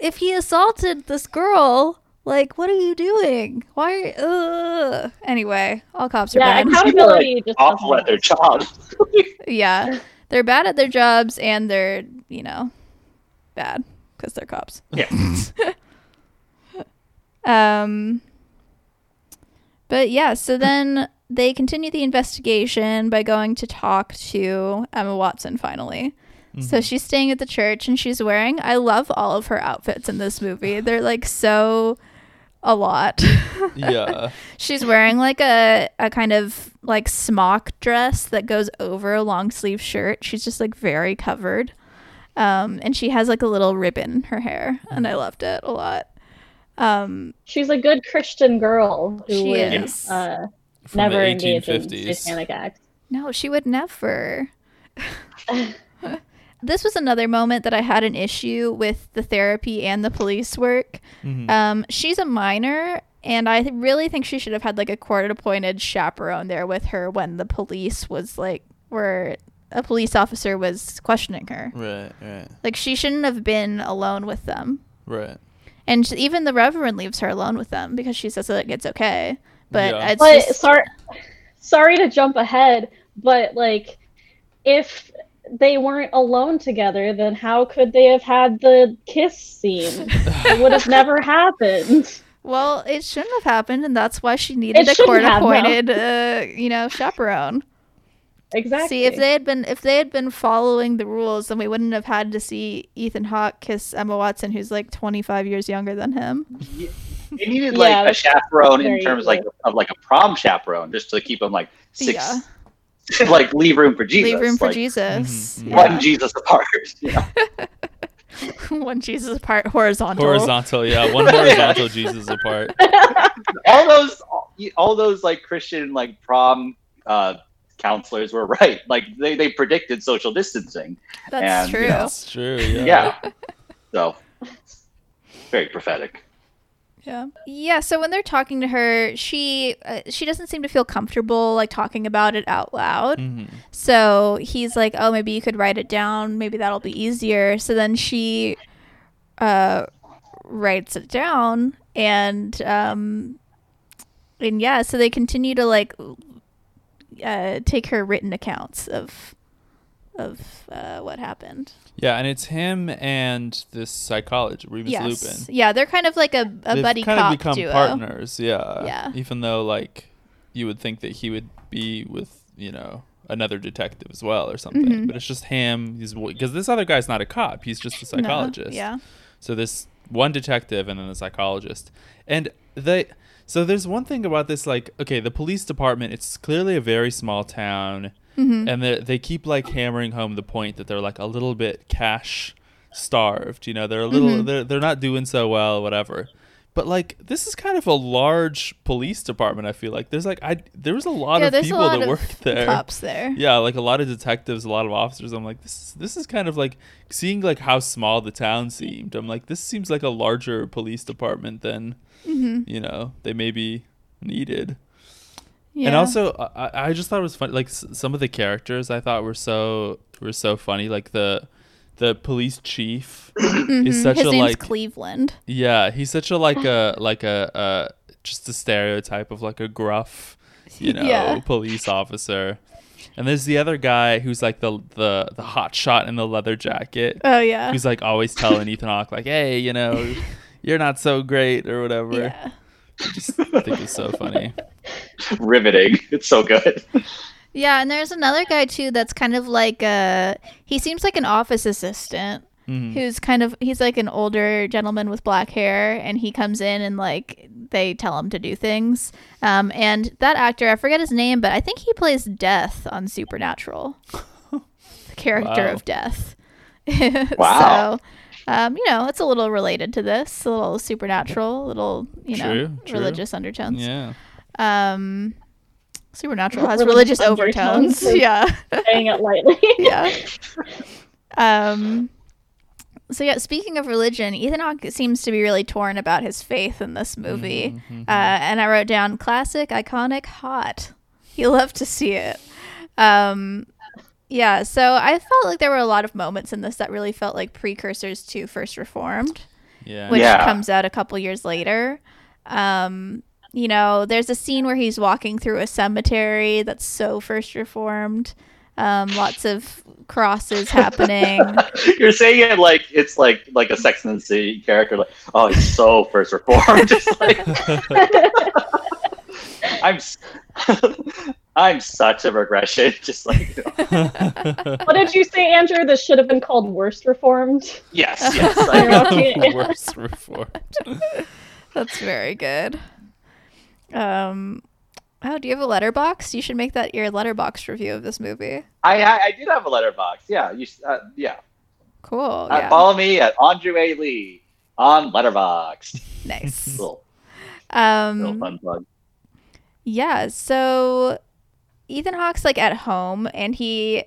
Speaker 1: if he assaulted this girl, like, what are you doing? Why? Ugh. Anyway, all cops are
Speaker 6: Yeah,
Speaker 1: bad.
Speaker 6: accountability just
Speaker 5: Awful at their job.
Speaker 1: yeah, they're bad at their jobs, and they're you know bad because they're cops.
Speaker 5: Yeah.
Speaker 1: Um. But yeah, so then they continue the investigation by going to talk to Emma Watson finally. So she's staying at the church and she's wearing I love all of her outfits in this movie. They're like so a lot.
Speaker 2: yeah.
Speaker 1: she's wearing like a a kind of like smock dress that goes over a long sleeve shirt. She's just like very covered. Um and she has like a little ribbon in her hair and I loved it a lot. Um
Speaker 6: She's a good Christian girl who
Speaker 1: She
Speaker 6: would
Speaker 1: is.
Speaker 6: uh,
Speaker 2: From
Speaker 6: never
Speaker 2: the
Speaker 6: engage in
Speaker 2: 1850s.
Speaker 6: satanic acts.
Speaker 1: No, she would never. this was another moment that I had an issue with the therapy and the police work.
Speaker 2: Mhm.
Speaker 1: Um, she's a minor, and I really think she should have had like a court appointed chaperone there with her when the police was like, where a police officer was questioning her.
Speaker 2: Right. Right.
Speaker 1: Like, she shouldn't have been alone with them.
Speaker 2: Right.
Speaker 1: and sh- even the Reverend leaves her alone with them because she says that it's okay. But
Speaker 2: Yeah.
Speaker 1: it's
Speaker 6: But
Speaker 1: just,
Speaker 6: sorry, sorry to jump ahead, but like, if they weren't alone together, then how could they have had the kiss scene? it would have never happened.
Speaker 1: well, it shouldn't have happened, and that's why she needed
Speaker 6: It
Speaker 1: a
Speaker 6: shouldn't have, no.
Speaker 1: court-appointed, uh, you know, chaperone.
Speaker 6: Exactly.
Speaker 1: See, if they had been if they had been following the rules, then we wouldn't have had to see Ethan Hawke kiss Emma Watson, who's like 25 years younger than him.
Speaker 5: They needed like
Speaker 6: Yeah,
Speaker 5: a chaperone in
Speaker 6: very
Speaker 5: terms like of like a prom chaperone, just to keep them like six,
Speaker 1: Yeah.
Speaker 5: like leave room for Jesus,
Speaker 1: Leave room for
Speaker 5: like,
Speaker 1: Jesus.
Speaker 2: Mhm, mhm.
Speaker 5: One Jesus apart. You know?
Speaker 1: One Jesus apart horizontal.
Speaker 2: Horizontal, yeah, one horizontal Jesus apart.
Speaker 5: all those, all those like Christian like prom uh, counselors were right. Like they, they predicted social distancing.
Speaker 1: That's
Speaker 5: And,
Speaker 1: true.
Speaker 5: you know,
Speaker 2: That's true. Yeah.
Speaker 5: Yeah. So very prophetic.
Speaker 1: Yeah. Yeah, so when they're talking to her, she uh, she doesn't seem to feel comfortable like talking about it out loud.
Speaker 2: Mhm.
Speaker 1: So he's like, "Oh, maybe you could write it down. Maybe that'll be easier." So then she uh writes it down and um and yeah, so they continue to like uh take her written accounts of of uh what happened.
Speaker 2: Yeah, and it's him and this psychologist, Remus
Speaker 1: yes.
Speaker 2: Lupin.
Speaker 1: Yeah, they're kind of like a, a
Speaker 2: They've
Speaker 1: buddy
Speaker 2: kind
Speaker 1: cop
Speaker 2: of become
Speaker 1: duo.
Speaker 2: partners. Yeah.
Speaker 1: Yeah.
Speaker 2: Even though like you would think that he would be with you know another detective as well or something,
Speaker 1: Mhm.
Speaker 2: but it's just him. He's because this other guy's not a cop. He's just a
Speaker 1: No,
Speaker 2: psychologist.
Speaker 1: Yeah.
Speaker 2: So this one detective and then the psychologist. And they so there's one thing about this like okay, the police department, it's clearly a very small town
Speaker 1: Mhm.
Speaker 2: and they they keep like hammering home the point that they're like a little bit cash starved, you know, they're a little
Speaker 1: Mhm.
Speaker 2: they're they're not doing so well whatever. But like this is kind of a large police department, I feel like. There's like I there was a lot
Speaker 1: yeah,
Speaker 2: of
Speaker 1: there's
Speaker 2: people
Speaker 1: a lot
Speaker 2: that
Speaker 1: of
Speaker 2: work there.
Speaker 1: cops there.
Speaker 2: Yeah, like a lot of detectives, a lot of officers. I'm like, this is this is kind of like seeing like how small the town seemed. I'm like, this seems like a larger police department than
Speaker 1: hmm
Speaker 2: you know they maybe needed.
Speaker 1: Yeah.
Speaker 2: And also, I, I just thought it was funny. Like s- some of the characters, I thought were so were so funny. Like the the police chief
Speaker 1: Mhm.
Speaker 2: is such
Speaker 1: His
Speaker 2: a
Speaker 1: name's
Speaker 2: like
Speaker 1: Cleveland.
Speaker 2: yeah, he's such a like a like a uh just a stereotype of like a gruff, you know,
Speaker 1: Yeah.
Speaker 2: police officer. And there's the other guy who's like the the the hot shot in the leather jacket.
Speaker 1: Oh yeah.
Speaker 2: Who's like always telling Ethan Hawke like, "Hey, you know, you're not so great" or whatever.
Speaker 1: yeah.
Speaker 2: I just think it's so funny.
Speaker 5: Riveting. It's so good.
Speaker 1: Yeah, and there's another guy too that's kind of like uh he seems like an office assistant
Speaker 2: Mhm.
Speaker 1: who's kind of he's like an older gentleman with black hair and he comes in and like they tell him to do things. Um and that actor, I forget his name, but I think he plays Death on Supernatural. the character
Speaker 2: Wow.
Speaker 1: of Death.
Speaker 5: Wow.
Speaker 1: so um, you know, it's a little related to this, a little supernatural, a little, you know,
Speaker 2: True, true.
Speaker 1: religious undertones.
Speaker 2: Yeah.
Speaker 1: Um, Supernatural has
Speaker 6: Religious
Speaker 1: religious overtones.
Speaker 6: undertones.
Speaker 1: yeah,
Speaker 6: saying it lightly.
Speaker 1: yeah. Um. So yeah, speaking of religion, Ethan Hawke seems to be really torn about his faith in this movie.
Speaker 2: Mhm,
Speaker 1: Uh, and I wrote down classic, iconic, hot. You love to see it. Um, yeah. So I felt like there were a lot of moments in this that really felt like precursors to First Reformed
Speaker 2: Yeah.
Speaker 1: which
Speaker 5: Yeah.
Speaker 1: comes out a couple years later. Um, you know, there's a scene where he's walking through a cemetery that's so first reformed. Um, lots of crosses happening.
Speaker 5: You're saying it like it's like like a Sex and the City character, like oh, he's so first reformed. Just like I'm, s- I'm such a regression. Just like
Speaker 6: what did you say, Andrew? This should have been called Worst Reformed.
Speaker 5: yes, yes.
Speaker 6: You're
Speaker 2: Worst reformed.
Speaker 1: that's very good. Um, oh, do you have a Letterboxd? You should make that your Letterboxd review of this movie.
Speaker 5: I, I I did have a Letterboxd. Yeah, you uh, yeah.
Speaker 1: Cool.
Speaker 5: Uh,
Speaker 1: Yeah.
Speaker 5: follow me at Andrew A. Lee on Letterboxd.
Speaker 1: nice.
Speaker 5: Little, little
Speaker 1: Um,
Speaker 5: fun plug.
Speaker 1: Yeah, so Ethan Hawke's like at home and he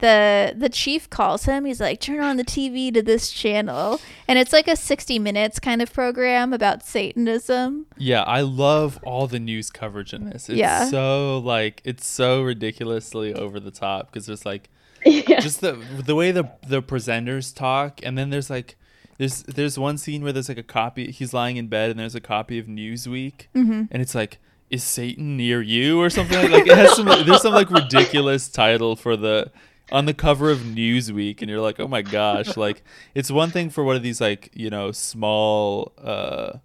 Speaker 1: the the chief calls him. He's like, "Turn on the TV to this channel." And it's like a 60 minutes kind of program about Satanism.
Speaker 2: Yeah, I love all the news coverage in this. It's
Speaker 1: Yeah.
Speaker 2: so like it's so ridiculously over the top because there's like
Speaker 6: yeah.
Speaker 2: just the the way the the presenters talk and then there's like There's there's one scene where there's like a copy. He's lying in bed and there's a copy of Newsweek,
Speaker 1: Mm-hmm.
Speaker 2: and it's like, "Is Satan near you?" or something like. Like it has some. There's some like ridiculous title for the on the cover of Newsweek, and you're like, "Oh my gosh!" Like it's one thing for one of these like you know small. uh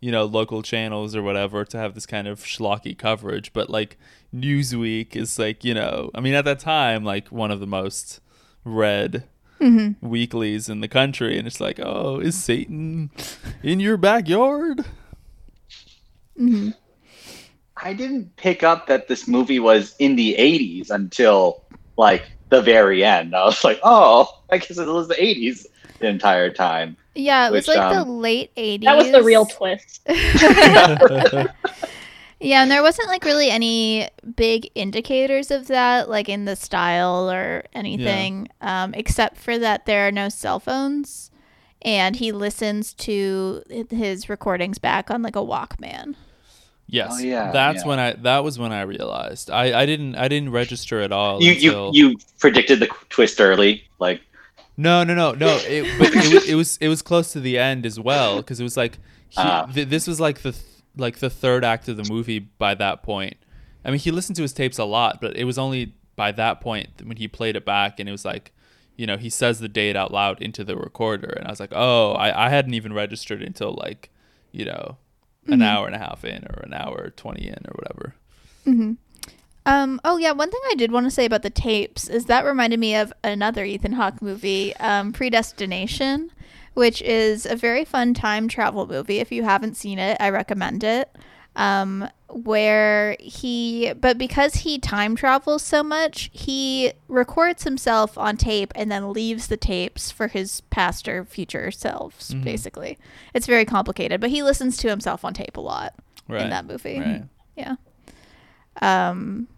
Speaker 2: you know, local channels or whatever to have this kind of schlocky coverage, but like Newsweek is like, you know, I mean, at that time, like one of the most read
Speaker 1: Mm-hmm.
Speaker 2: weeklies in the country, and it's like, oh, is Satan in your backyard?
Speaker 1: Mm-hmm.
Speaker 5: I didn't pick up that this movie was in the 80s until like the very end. I was like, oh, I guess it was the 80s the entire time.
Speaker 1: Yeah, it was
Speaker 5: Which,
Speaker 1: like the
Speaker 5: um,
Speaker 1: late 80s.
Speaker 6: That was the real twist.
Speaker 1: Yeah, and there wasn't like really any big indicators of that, like in the style or anything, um, except for that there are no cell phones, and he listens to his recordings back on like a Walkman.
Speaker 2: Yes,
Speaker 5: Oh, yeah,
Speaker 2: that's
Speaker 5: yeah.
Speaker 2: when I that was when I realized I I didn't I didn't register at all
Speaker 5: You
Speaker 2: until
Speaker 5: you you predicted the twist early, like
Speaker 2: No, no, no, no. It, but it, was, it was it was close to the end as well because it was like he,
Speaker 5: Ah.
Speaker 2: th- this was like the th- like the third act of the movie by that point. I mean, he listened to his tapes a lot, but it was only by that point when he played it back and it was like, you know, he says the date out loud into the recorder, and I was like, oh, I, I hadn't even registered until like, you know, an hour and a half in or an hour twenty in or whatever.
Speaker 1: Um, oh yeah, one thing I did want to say about the tapes is that reminded me of another Ethan Hawke movie, um, Predestination, which is a very fun time travel movie. If you haven't seen it, I recommend it. Um, where he, but because he time travels so much, he records himself on tape and then leaves the tapes for his past or future selves. Basically, it's very complicated, but he listens to himself on tape a lot
Speaker 2: Right.
Speaker 1: in that movie.
Speaker 2: Right.
Speaker 1: Yeah. Um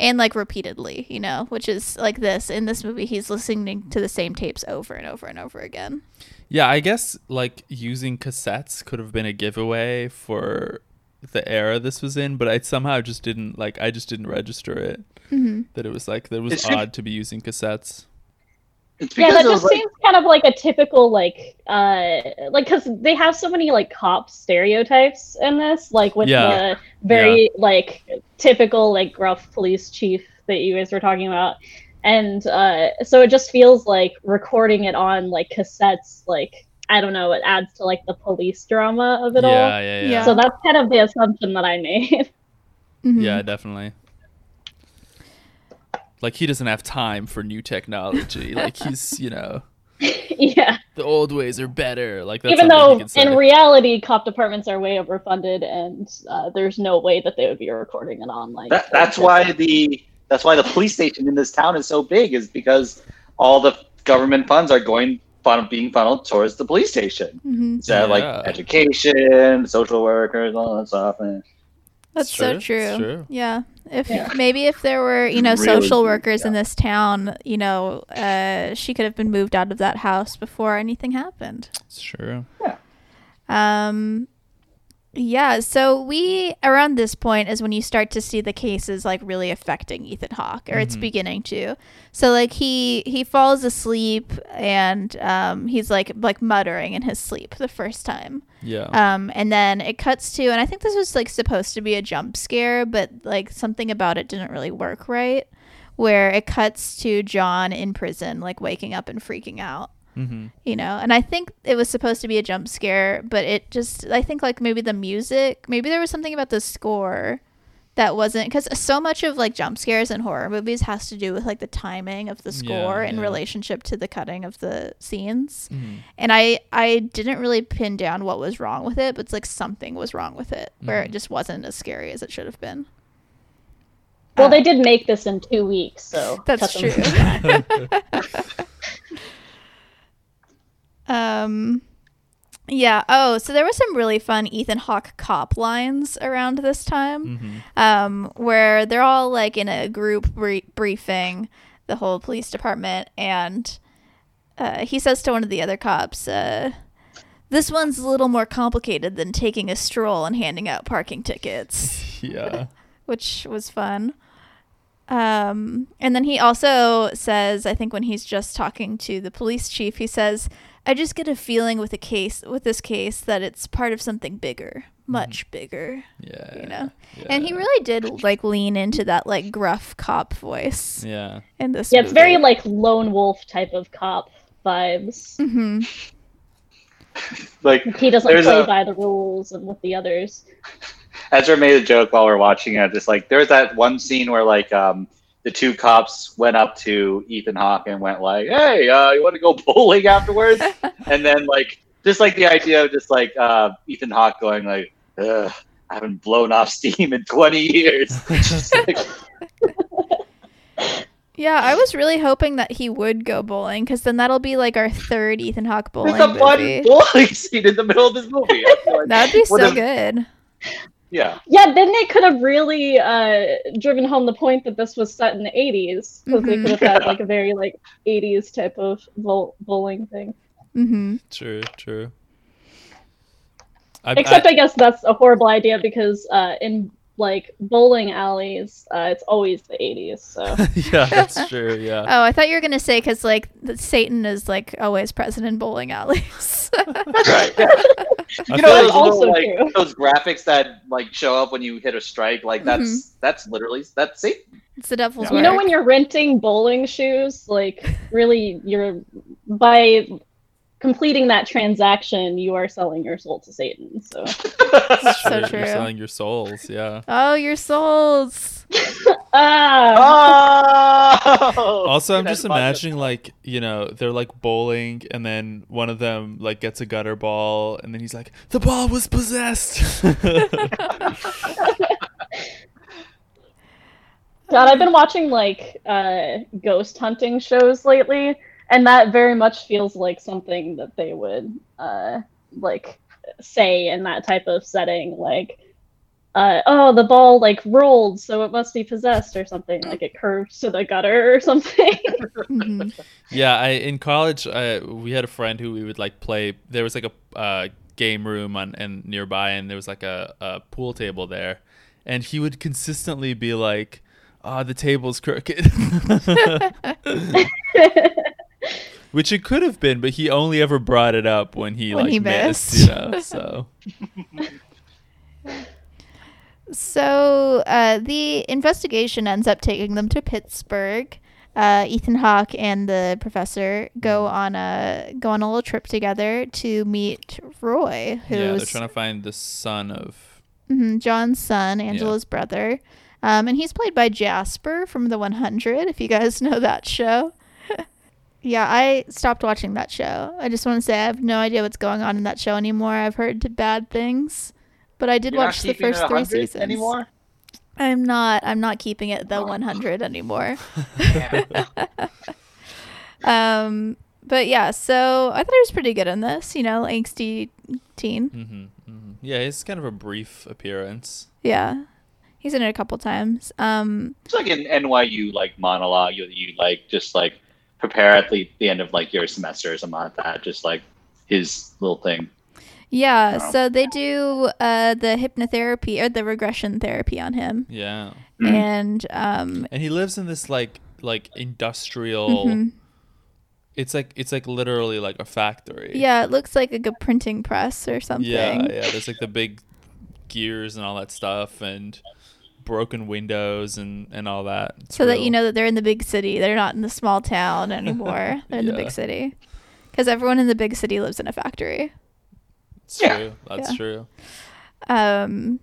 Speaker 1: and like repeatedly, you know, which is like this in this movie he's listening to the same tapes over and over and over again.
Speaker 2: Yeah, I guess like using cassettes could have been a giveaway for the era this was in, but I somehow just didn't like. I just didn't register it
Speaker 1: Mm-hmm.
Speaker 2: that it was like that it was
Speaker 5: It should-
Speaker 2: odd to be using cassettes.
Speaker 6: yeah, that just
Speaker 5: like
Speaker 6: seems kind of like a typical like uh like because they have so many like cop stereotypes in this, like with
Speaker 2: Yeah.
Speaker 6: the very like typical like gruff police chief that you guys were talking about. And uh, so it just feels like recording it on like cassettes, like I don't know, it adds to like the police drama of it
Speaker 2: Yeah,
Speaker 6: all.
Speaker 2: yeah, yeah,
Speaker 1: Yeah.
Speaker 2: yeah,
Speaker 6: So that's kind of the assumption that I made.
Speaker 1: Mhm.
Speaker 2: definitely. Like he doesn't have time for new technology. like he's, you know,
Speaker 6: yeah.
Speaker 2: the old ways are better. Like that's
Speaker 6: Even though in reality, cop departments are way overfunded, and uh, there's no way that they would be recording it on like.
Speaker 5: that, that's why the that's why the police station in this town is so big is because all the government funds are going fun, being funneled towards the police station
Speaker 1: Mhm.
Speaker 5: instead of like education, social workers, all that stuff. And
Speaker 1: That's
Speaker 2: It's
Speaker 1: so
Speaker 2: true,
Speaker 1: true.
Speaker 2: it's true.
Speaker 1: Yeah. If
Speaker 6: Yeah.
Speaker 1: maybe if there were, you know,
Speaker 5: Really
Speaker 1: social
Speaker 5: true,
Speaker 1: workers in this town, you know, uh, she could have been moved out of that house before anything happened.
Speaker 2: It's true.
Speaker 1: Um yeah, so we around this point is when you start to see the cases like really affecting Ethan Hawke, or it's
Speaker 2: Mhm.
Speaker 1: beginning to. So like he he falls asleep and um he's like like muttering in his sleep the first time.
Speaker 2: Yeah.
Speaker 1: Um and then it cuts to and I think this was like supposed to be a jump scare, but like something about it didn't really work right. Where it cuts to John in prison, like waking up and freaking out
Speaker 2: mm-hmm.
Speaker 1: you know and i think it was supposed to be a jump scare but it just i think like maybe the music maybe there was something about the score that wasn't because so much of like jump scares in horror movies has to do with like the timing of the score in
Speaker 2: yeah.
Speaker 1: relationship to the cutting of the scenes
Speaker 2: Mm-hmm.
Speaker 1: and i i didn't really pin down what was wrong with it but it's like something was wrong with it where it
Speaker 2: Mhm.
Speaker 1: just wasn't as scary as it should have been
Speaker 6: Well,
Speaker 1: Uh,
Speaker 6: they did make this in two weeks, so
Speaker 1: That's true. Um, yeah. Oh, so there was some really fun Ethan Hawke cop lines around this time,
Speaker 2: Mm-hmm.
Speaker 1: um, where they're all like in a group brie- briefing, the whole police department, and uh, he says to one of the other cops, uh, "This one's a little more complicated than taking a stroll and handing out parking tickets."
Speaker 2: Yeah.
Speaker 1: which was fun. Um, and then he also says, I think when he's just talking to the police chief, he says, I just get a feeling with a case with this case that it's part of something bigger, much bigger,
Speaker 2: Yeah.
Speaker 1: you know. And he really did like lean into that like gruff cop voice
Speaker 2: Yeah.
Speaker 1: in this.
Speaker 6: Yeah, it's very like lone wolf type of cop vibes.
Speaker 1: Mhm.
Speaker 5: Like
Speaker 6: He doesn't play
Speaker 5: a-
Speaker 6: by the rules and with the others.
Speaker 5: Ezra made a joke while we are watching it. Just like there's that one scene where like um the two cops went up to Ethan Hawke and went like, "Hey, uh, you want to go bowling afterwards?" and then like just like the idea of just like uh, Ethan Hawke going like, Ugh, "I haven't blown off steam in 20 years." Like,
Speaker 1: Yeah, I was really hoping that he would go bowling because then that'll be like our third Ethan Hawke bowling
Speaker 5: there's a
Speaker 1: movie.
Speaker 5: bowling scene in the middle of this movie. Like,
Speaker 1: That'd be so good.
Speaker 5: Yeah,
Speaker 6: Yeah, then they could have really uh, driven home the point that this was set in the 80s because they
Speaker 1: Mhm.
Speaker 6: could have had like a very like 80s type of bowl- bowling thing.
Speaker 1: Mm-hmm.
Speaker 2: True. True. I,
Speaker 6: Except
Speaker 2: I,
Speaker 6: I, guess that's a horrible idea because uh, in like bowling alleys, uh, it's always the 80s. So
Speaker 2: yeah, that's true. Yeah.
Speaker 1: Oh, I thought you were gonna say because like Satan is like always present in bowling alleys.
Speaker 5: right. Yeah.
Speaker 2: I
Speaker 5: You
Speaker 2: feel
Speaker 5: know
Speaker 6: That's
Speaker 5: those
Speaker 2: like-
Speaker 6: also
Speaker 5: little, like
Speaker 6: true.
Speaker 5: those graphics that like show up when you hit a strike, like that's
Speaker 1: Mm-hmm.
Speaker 5: that's literally that's Satan.
Speaker 1: it's the devil's
Speaker 5: Yeah.
Speaker 6: you know when you're renting bowling shoes, like really, you're by completing that transaction, you are selling your soul to Satan. So
Speaker 1: so
Speaker 2: You're selling your souls. Yeah.
Speaker 1: Oh, your souls.
Speaker 6: ah,
Speaker 5: Oh.
Speaker 2: Also, I'm just imagining like you know they're like bowling, and then one of them like gets a gutter ball, and then he's like, "The ball was possessed."
Speaker 6: God, I've been watching like uh, ghost hunting shows lately, and that very much feels like something that they would uh, like say in that type of setting, like. Uh, oh, the ball like rolled, so it must be possessed or something. Like it curved to the gutter or something.
Speaker 1: hmm
Speaker 2: yeah, I in college I, we had a friend who we would like play. There was like a uh, game room on and nearby, and there was like a, a pool table there, and he would consistently be like, "Ah, the table's crooked." Which it could have been, but he only ever brought it up when he
Speaker 1: When
Speaker 2: like
Speaker 1: he
Speaker 2: missed,
Speaker 1: missed.
Speaker 2: you know. So
Speaker 1: So uh, the investigation ends up taking them to Pittsburgh. Uh, Ethan Hawke and the professor go
Speaker 2: Mm-hmm.
Speaker 1: on a go on a little trip together to meet Roy, who's
Speaker 2: yeah, they're trying to find the son of.
Speaker 1: Mhm, John's son, Angela's brother. Um, and he's played by Jasper from The 100, if you guys know that show. Yeah, I stopped watching that show. I just want to say I have no idea what's going on in that show anymore. I've heard bad things, but I did
Speaker 5: You're
Speaker 1: watch the first three seasons.
Speaker 5: anymore.
Speaker 1: I'm not. I'm not keeping it the 100 anymore. um, but yeah, so I thought he was pretty good in this. You know, angsty teen.
Speaker 2: hmm hmm Yeah, he's kind of a brief appearance.
Speaker 1: Yeah, he's in it a couple times. Um,
Speaker 5: It's like an NYU like monologue you you like just like prepare at the, the end of like your semester or something like that. Just like his little thing.
Speaker 1: Yeah,
Speaker 5: Wow.
Speaker 1: so they do uh, the hypnotherapy or the regression therapy on him,
Speaker 2: Yeah,
Speaker 1: and um,
Speaker 2: and he lives in this like like industrial.
Speaker 1: mhm.
Speaker 2: It's like it's like literally like a factory.
Speaker 1: yeah, it looks like a good printing press or something.
Speaker 2: Yeah, yeah. There's like the big gears and all that stuff, and broken windows and and all that. It's
Speaker 1: so that you know that they're in the big city. They're not in the small town anymore. they're in the big city, because everyone in the big city lives in a factory.
Speaker 2: It's
Speaker 5: Yeah.
Speaker 2: true. That's
Speaker 1: Yeah.
Speaker 2: true.
Speaker 1: Um,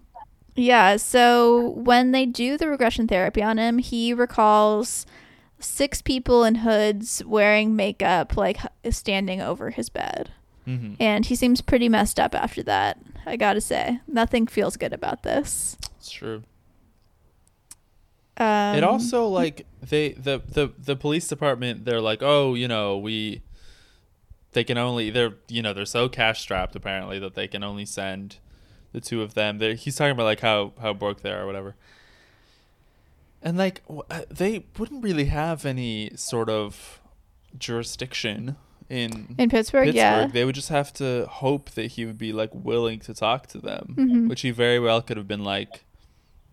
Speaker 1: yeah. So when they do the regression therapy on him, he recalls six people in hoods wearing makeup, like standing over his bed.
Speaker 2: hmm
Speaker 1: and he seems pretty messed up after that. I gotta say, nothing feels good about this.
Speaker 2: It's true.
Speaker 1: Um,
Speaker 2: it also like they the the the police department. They're like, oh, you know, we. They can only they're you know they're so cash strapped apparently that they can only send the two of them. They're, he's talking about like how how broke they are or whatever. And like w- uh, they wouldn't really have any sort of jurisdiction in
Speaker 1: in Pittsburgh,
Speaker 2: Pittsburgh,
Speaker 1: yeah,
Speaker 2: they would just have to hope that he would be like willing to talk to them,
Speaker 1: Mhm.
Speaker 2: which he very well could have been like,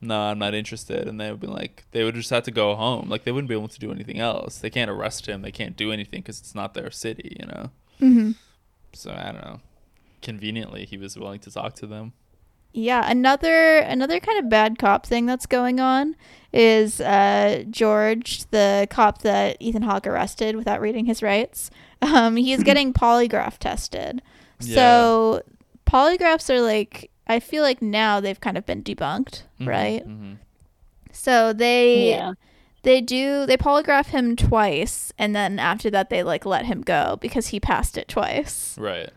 Speaker 2: "No, I'm not interested," and they would be like, they would just have to go home. Like they wouldn't be able to do anything else. They can't arrest him. They can't do anything because it's not their city, you know.
Speaker 1: hmm
Speaker 2: So I don't know. Conveniently, he was willing to talk to them.
Speaker 1: Yeah, another another kind of bad cop thing that's going on is uh, George, the cop that Ethan Hawke arrested without reading his rights. Um, he's getting polygraph tested. So polygraphs are like I feel like now they've kind of been debunked,
Speaker 2: Mhm,
Speaker 1: right?
Speaker 2: mhm.
Speaker 1: So they
Speaker 6: Yeah.
Speaker 1: they do they polygraph him twice and then after that they like let him go because he passed it twice.
Speaker 2: Right.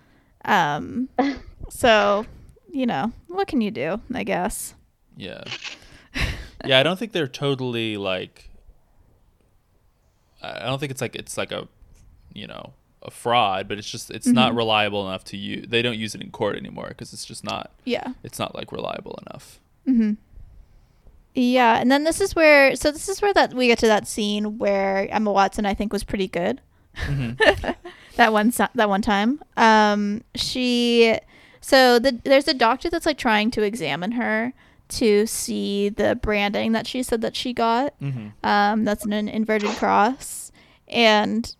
Speaker 1: Um so, you know, what can you do, I guess.
Speaker 2: Yeah. Yeah, I don't think they're totally like I don't think it's like it's like a you know, a fraud, but it's just it's not reliable enough to use. They don't use it in court anymore because it's just not
Speaker 1: Yeah.
Speaker 2: it's not like reliable enough. Hmm.
Speaker 1: Yeah, and then this is where so this is where that we get to that scene where Emma Watson I think was pretty good. that one that one time. Um she so the there's a doctor that's like trying to examine her to see the branding that she said that she got. Um that's an inverted cross and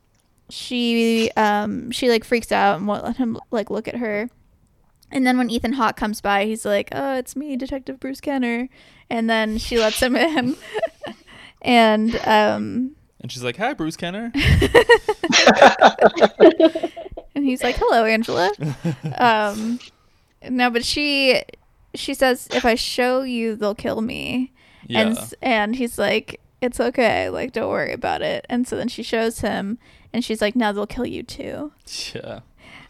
Speaker 1: she um she like freaks out and won't let him like look at her. And then when Ethan Hawke comes by, he's like, "Oh, it's me, Detective Bruce Kenner." And then she lets him in. and um
Speaker 2: And she's like, "Hi, Bruce Kenner."
Speaker 1: and he's like, "Hello, Angela." um no, but she she says, "If I show you, they'll kill me."
Speaker 2: Yeah.
Speaker 1: s- and he's like, "It's okay. Like don't worry about it." And so then she shows him and she's like, "Now they'll kill you too."
Speaker 2: Yeah.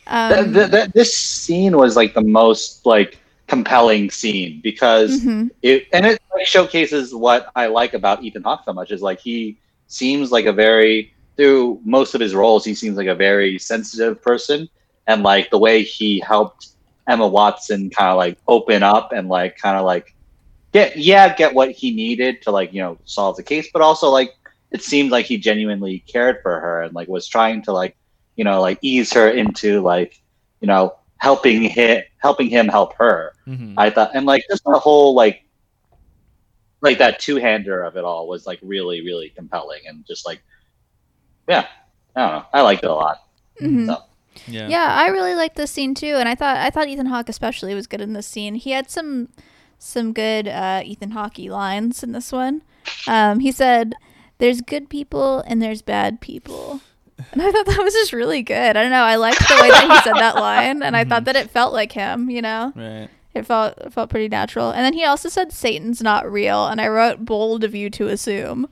Speaker 1: Um,
Speaker 5: Th- th- th- this scene was like the most like compelling scene because
Speaker 1: mhm.
Speaker 5: it and it like, showcases what I like about Ethan Hawke so much is like he seems like a very through most of his roles he seems like a very sensitive person and like the way he helped Emma Watson kind of like open up and like kind of like get yeah get what he needed to like you know solve the case but also like it seemed like he genuinely cared for her and like was trying to like you know like ease her into like you know helping him helping him help her
Speaker 2: hmm
Speaker 5: I thought, and like just the whole like, like that two hander of it all was like really, really compelling, and just like, yeah, I don't know, I liked it a lot.
Speaker 1: Mhm.
Speaker 5: So,
Speaker 2: Yeah.
Speaker 1: Yeah, I really liked this scene too, and I thought I thought Ethan Hawke especially was good in this scene. He had some some good uh, Ethan Hawke lines in this one. Um, he said, "There's good people and there's bad people," and I thought that was just really good. I don't know, I liked the way that he said that line, and I thought mm-hmm. that it felt like him. You know,
Speaker 2: Right.
Speaker 1: it felt it felt pretty natural. And then he also said Satan's not real, and I wrote bold of you to assume.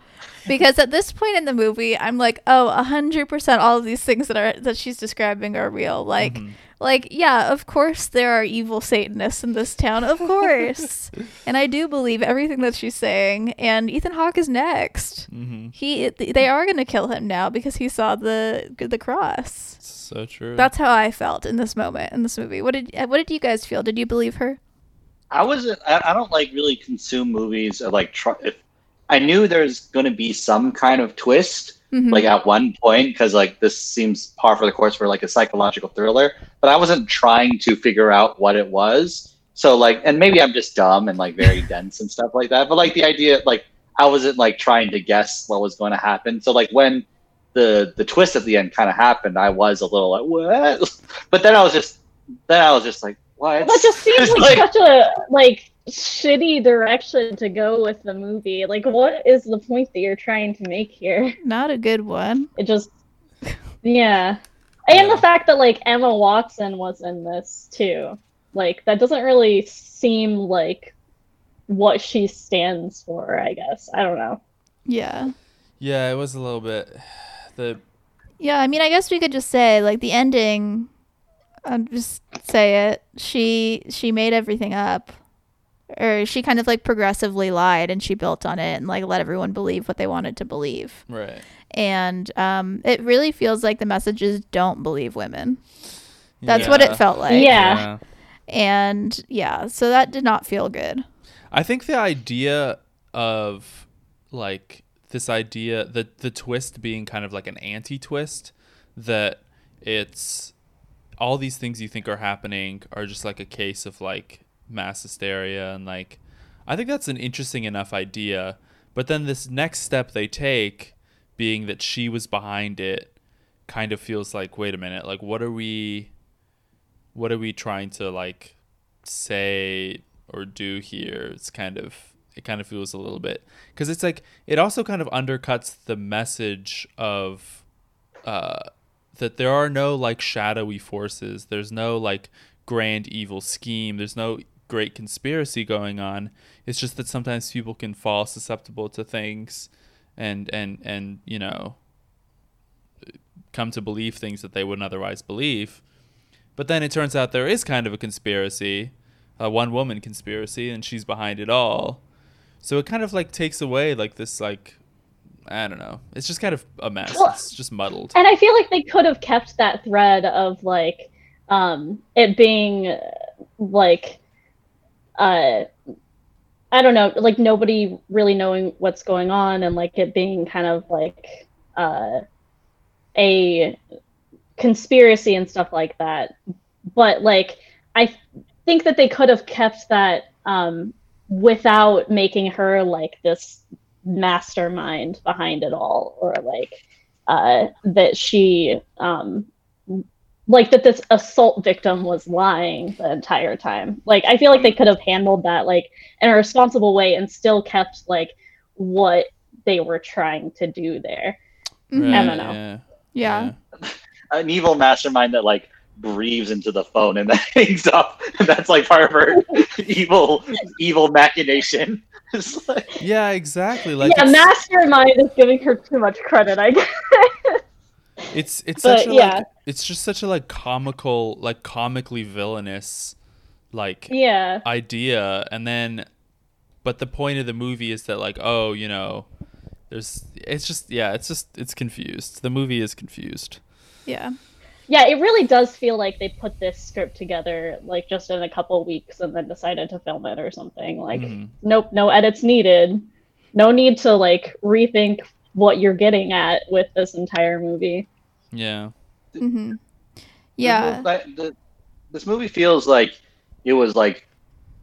Speaker 1: Because at this point in the movie, I'm like, oh, hundred percent, all of these things that are that she's describing are real. Like, mm-hmm. Like, yeah, of course there are evil Satanists in this town, of course, and I do believe everything that she's saying. And Ethan Hawke is next.
Speaker 2: hmm
Speaker 1: He, they are gonna kill him now because he saw the the cross.
Speaker 2: So true.
Speaker 1: That's how I felt in this moment in this movie. What did what did you guys feel? Did you believe her?
Speaker 5: I wasn't, I, I don't like really consume movies or like try. If I knew there's going to be some kind of twist,
Speaker 1: Mhm.
Speaker 5: like at one point, because like this seems par for the course for like a psychological thriller, but I wasn't trying to figure out what it was. So like, and maybe I'm just dumb and like very dense and stuff like that. But like the idea, like I wasn't like trying to guess what was going to happen. So like when the the twist at the end kind of happened, I was a little like what? But then I was just then I was just like what?
Speaker 6: That just seems
Speaker 5: It's
Speaker 6: like, such a like shitty direction to go with the movie. Like, what is the point that you're trying to make here?
Speaker 1: Not a good one.
Speaker 6: It just, yeah, and
Speaker 2: Yeah.
Speaker 6: the fact that like Emma Watson was in this too, like that doesn't really seem like what she stands for. I guess I don't know.
Speaker 1: Yeah.
Speaker 2: yeah, it was a little bit the
Speaker 1: Yeah, I mean, I guess we could just say like the ending. I'll just say it. She she made everything up, or she kind of like progressively lied, and she built on it and like let everyone believe what they wanted to believe.
Speaker 2: right.
Speaker 1: And um, it really feels like the message is don't believe women. That's what it felt like.
Speaker 6: Yeah.
Speaker 1: And yeah, so that did not feel good.
Speaker 2: I think the idea of like this idea the the twist being kind of like an anti-twist that it's all these things you think are happening are just like a case of like mass hysteria and like I think that's an interesting enough idea but then this next step they take being that she was behind it kind of feels like wait a minute like what are we what are we trying to like say or do here? It's kind of it kind of feels a little bit because it's like it also kind of undercuts the message of uh that there are no like shadowy forces. There's no like grand evil scheme. There's no great conspiracy going on. It's just that sometimes people can fall susceptible to things and and and you know come to believe things that they wouldn't otherwise believe. But then it turns out there is kind of a conspiracy, a one woman conspiracy and she's behind it all. So it kind of like takes away like this like I don't know. It's just kind of a mess.
Speaker 6: Well,
Speaker 2: it's just muddled.
Speaker 6: and I feel like they could have kept that thread of like um it being like uh I don't know, like nobody really knowing what's going on and like it being kind of like uh a conspiracy and stuff like that. But like I think that they could have kept that um without making her like this mastermind behind it all or like uh that she um like that this assault victim was lying the entire time like i feel like they could have handled that like in a responsible way and still kept like what they were trying to do there
Speaker 1: Mhm.
Speaker 6: I don't know.
Speaker 2: Yeah.
Speaker 1: Yeah.
Speaker 5: An evil mastermind that like breathes into the phone and then hangs up. And that's like part of her evil, evil machination. Like,
Speaker 2: Yeah, exactly. Like
Speaker 6: yeah
Speaker 2: it's,
Speaker 6: mastermind is giving her too much credit i guess
Speaker 2: it's it's
Speaker 6: but,
Speaker 2: such a
Speaker 6: yeah.
Speaker 2: like it's just such a like comical like comically villainous like
Speaker 6: yeah.
Speaker 2: idea. And then but the point of the movie is that like oh you know there's it's just yeah it's just it's confused. The movie is confused.
Speaker 1: Yeah.
Speaker 6: yeah it really does feel like they put this script together like just in a couple weeks and then decided to film it or something. Like
Speaker 2: Mhm.
Speaker 6: nope no edits needed. No need to like rethink what you're getting at with this entire movie
Speaker 2: yeah
Speaker 5: Mm-hmm.
Speaker 1: Yeah.
Speaker 5: mov- like, the- this movie feels like it was like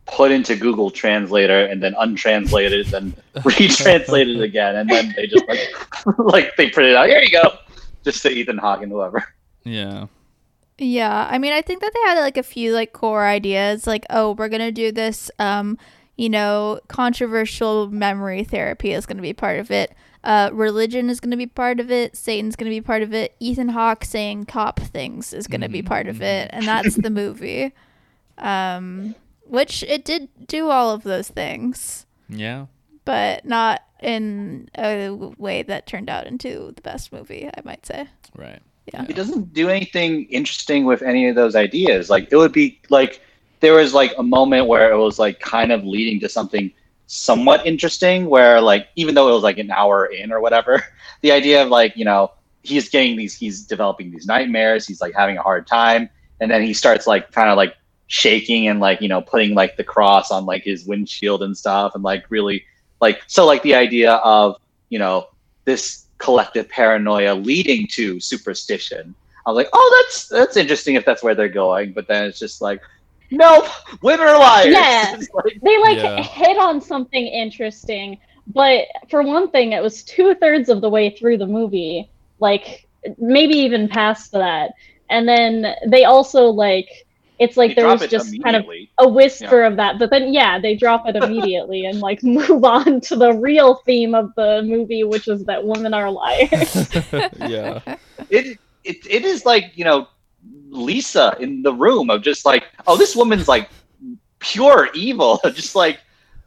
Speaker 5: put into Google Translator and then untranslated and retranslated again, and then they just like like they printed it out. Here you go, just to Ethan Hawke and whoever.
Speaker 2: yeah
Speaker 1: Yeah, I mean, I think that they had like a few like core ideas, like, oh, we're gonna do this, um, you know, controversial memory therapy is gonna be part of it. Uh, religion is gonna be part of it. Satan's gonna be part of it. Ethan Hawke saying cop things is gonna be part of it, and that's the movie. Um, which it did do all of those things,
Speaker 2: yeah
Speaker 1: but not in a way that turned out into the best movie. I might say.
Speaker 2: right
Speaker 1: Yeah.
Speaker 5: It doesn't do anything interesting with any of those ideas. Like it would be like there was like a moment where it was like kind of leading to something somewhat interesting where like even though it was like an hour in or whatever, the idea of like, you know, he's getting these he's developing these nightmares, he's like having a hard time, and then he starts like kind of like shaking and like, you know, putting like the cross on like his windshield and stuff and like really like so like the idea of, you know, this collective paranoia leading to superstition. I was like, oh, that's that's interesting if that's where they're going. But then it's just like, nope, women are liars.
Speaker 6: Yeah.
Speaker 5: Like,
Speaker 6: they like
Speaker 2: Yeah.
Speaker 6: hit on something interesting but for one thing it was two-thirds of the way through the movie like maybe even past that and then they also like it's like
Speaker 5: they
Speaker 6: there was just kind of a whisper of that but then yeah they drop it immediately and like move on to the real theme of the movie which is that women are liars
Speaker 2: yeah
Speaker 5: It, it it is like you know Lisa in the room of just like, oh, this woman's like pure evil, just like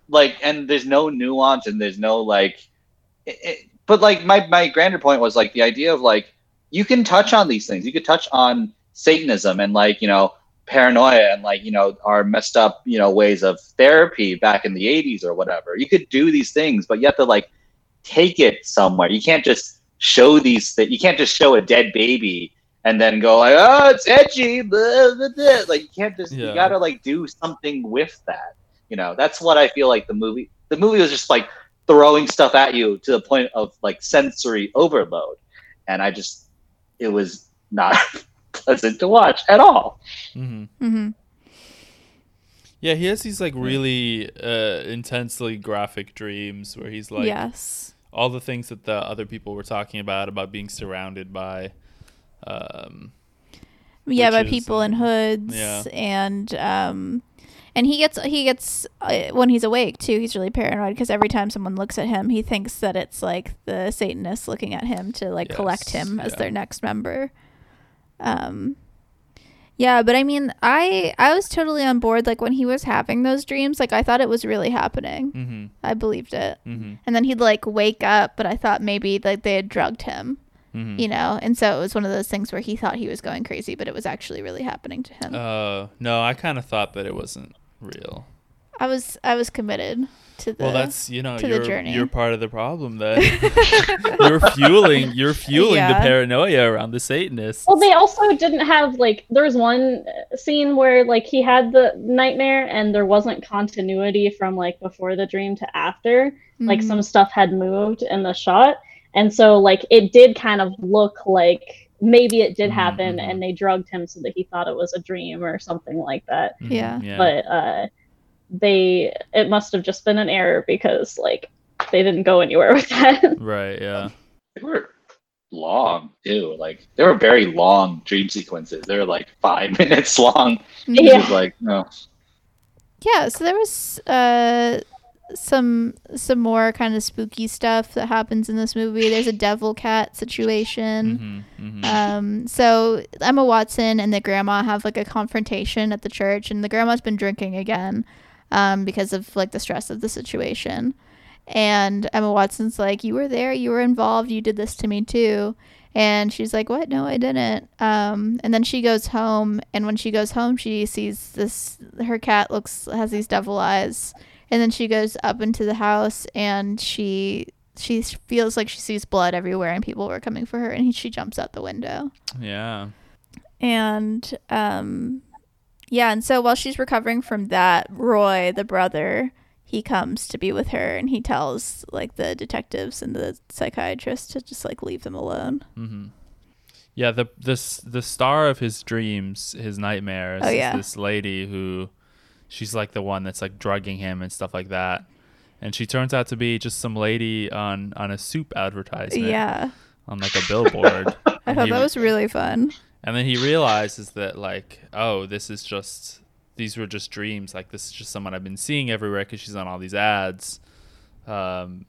Speaker 5: like, and there's no nuance and there's no like, it, it- but like my my grander point was like the idea of like you can touch on these things. You could touch on Satanism and like you know paranoia and like you know our messed up you know ways of therapy back in the 80s or whatever. You could do these things, but you have to like take it somewhere. You can't just show these that you can't just show a dead baby and then go like, oh, it's edgy. Blah, blah, blah. Like you can't just
Speaker 2: Yeah.
Speaker 5: you gotta like do something with that. You know, that's what I feel like the movie. The movie was just like throwing stuff at you to the point of like sensory overload, and I just it was not pleasant to watch at all.
Speaker 2: Mm-hmm.
Speaker 1: Mm-hmm.
Speaker 2: yeah he has these like really uh intensely graphic dreams where he's like
Speaker 1: yes.
Speaker 2: all the things that the other people were talking about about being surrounded by um
Speaker 1: yeah by people in hoods
Speaker 2: Yeah.
Speaker 1: and um and he gets he gets uh, when he's awake too he's really paranoid because every time someone looks at him he thinks that it's like the satanists looking at him to like collect him as
Speaker 2: yeah.
Speaker 1: their next member um yeah but i mean i i was totally on board like when he was having those dreams like i thought it was really happening
Speaker 2: Mm-hmm.
Speaker 1: i believed it
Speaker 2: Mm-hmm.
Speaker 1: and then he'd like wake up but i thought maybe like they had drugged him
Speaker 2: Mm-hmm.
Speaker 1: you know and so it was one of those things where he thought he was going crazy but it was actually really happening to him
Speaker 2: Uh, no, I kind of thought that it wasn't real.
Speaker 1: i was i was committed to the
Speaker 2: Well, that's you know
Speaker 1: to the
Speaker 2: you're
Speaker 1: journey.
Speaker 2: you're part of the problem. Then you're fueling you're fueling the paranoia around the Satanists.
Speaker 6: Well, they also didn't have like there was one scene where like he had the nightmare and there wasn't continuity from like before the dream to after. Like
Speaker 1: Mhm.
Speaker 6: some stuff had moved in the shot, and so like it did kind of look like maybe it did happen
Speaker 2: Mhm.
Speaker 6: and they drugged him so that he thought it was a dream or something like that.
Speaker 2: Mhm,
Speaker 1: Yeah.
Speaker 2: yeah.
Speaker 6: But uh, they it must have just been an error because like they didn't go anywhere with that.
Speaker 2: right. Yeah.
Speaker 5: They were long too. Like they were very long dream sequences. They were like five minutes long. It
Speaker 6: Yeah.
Speaker 5: was like no.
Speaker 1: yeah so there was uh some some more kind of spooky stuff that happens in this movie there's a devil cat situation
Speaker 2: Mm-hmm, mm-hmm.
Speaker 1: Um, so Emma Watson and the grandma have like a confrontation at the church, and the grandma's been drinking again, um, because of like the stress of the situation. And Emma Watson's like, "You were there, you were involved, you did this to me too." And she's like, "What? No, I didn't." Um, and then she goes home, and when she goes home, she sees this. Her cat looks has these devil eyes, and then she goes up into the house, and she she feels like she sees blood everywhere, and people were coming for her, and he, she jumps out the window.
Speaker 2: yeah.
Speaker 1: And um, yeah, and so while she's recovering from that, Roy, the brother, he comes to be with her, and he tells like the detectives and the psychiatrist to just like leave them alone.
Speaker 2: Mm-hmm. Yeah. The this the star of his dreams, his nightmares,
Speaker 1: Oh,
Speaker 2: is
Speaker 1: yeah.
Speaker 2: this lady who, she's like the one that's like drugging him and stuff like that. And she turns out to be just some lady on on a soup advertisement.
Speaker 1: Yeah,
Speaker 2: On like a billboard.
Speaker 1: I thought
Speaker 2: he-
Speaker 1: that was really fun.
Speaker 2: And then he realizes that, like, oh, this is just, these were just dreams. Like, this is just someone I've been seeing everywhere because she's on all these ads. Um,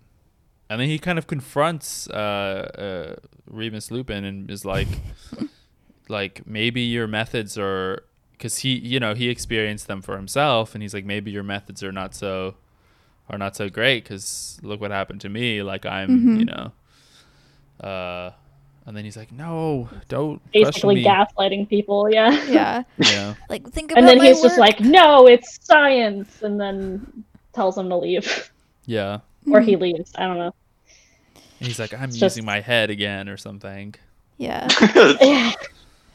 Speaker 2: and then he kind of confronts uh, uh, Remus Lupin and is like, like, maybe your methods are, because he, you know, he experienced them for himself. And he's like, maybe your methods are not so, are not so great because look what happened to me. Like, I'm,
Speaker 1: Mhm.
Speaker 2: you know, uh, and then he's like, "No, don't
Speaker 6: Basically
Speaker 2: me."
Speaker 6: gaslighting people, yeah.
Speaker 1: Yeah,
Speaker 2: Yeah,
Speaker 1: like think about it.
Speaker 6: And then
Speaker 1: my
Speaker 6: he's just like, "No, it's science," and then tells him to leave,
Speaker 2: yeah.
Speaker 6: or he leaves. I don't know.
Speaker 2: And he's like, "I'm
Speaker 6: It's
Speaker 2: using
Speaker 6: just-
Speaker 2: my head again" or something.
Speaker 1: yeah.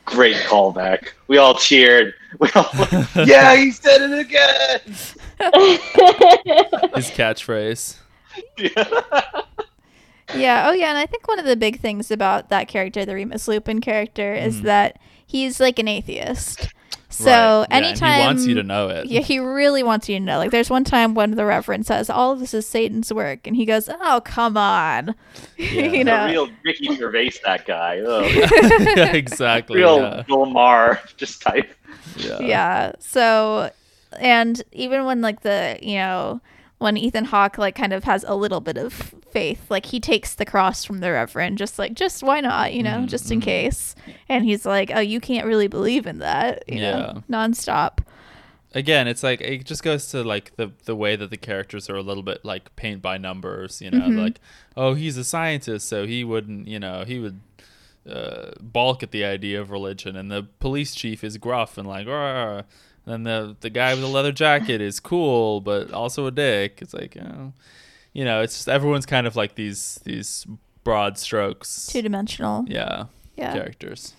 Speaker 5: Great callback. We all cheered. We all yeah, he said it again.
Speaker 2: His catchphrase.
Speaker 1: Yeah. yeah. Oh, yeah. And I think one of the big things about that character, the Remus Lupin character, is
Speaker 2: Mhm.
Speaker 1: that he's like an atheist. So
Speaker 2: Right, yeah,
Speaker 1: anytime
Speaker 2: he wants you to know it.
Speaker 1: Yeah, he really wants you to know. Like, there's one time when the Reverend says, "All of this is Satan's work," and he goes, "Oh, come on," you
Speaker 5: The
Speaker 1: know.
Speaker 5: real Ricky Gervais, that guy. Ugh.
Speaker 2: yeah, exactly.
Speaker 5: Real
Speaker 2: yeah.
Speaker 5: Bill Maher, just type.
Speaker 2: Yeah.
Speaker 1: yeah. So, and even when like the you know when Ethan Hawke like kind of has a little bit of faith, like he takes the cross from the Reverend, just like just why not, you know,
Speaker 2: Mhm,
Speaker 1: just in
Speaker 2: mhm.
Speaker 1: case. And he's like, "Oh, you can't really believe in that," you know, nonstop.
Speaker 2: Again, it's like it just goes to like the the way that the characters are a little bit like paint by numbers. You know,
Speaker 1: Mhm.
Speaker 2: like oh, he's a scientist, so he wouldn't. You know, he would. Uh, balk at the idea of religion, and the police chief is gruff and like, "Arr." then the the guy with the leather jacket is cool, but also a dick. It's like, oh, you know, it's just everyone's kind of like these these broad strokes.
Speaker 1: Two dimensional.
Speaker 2: yeah,
Speaker 1: Yeah.
Speaker 2: characters.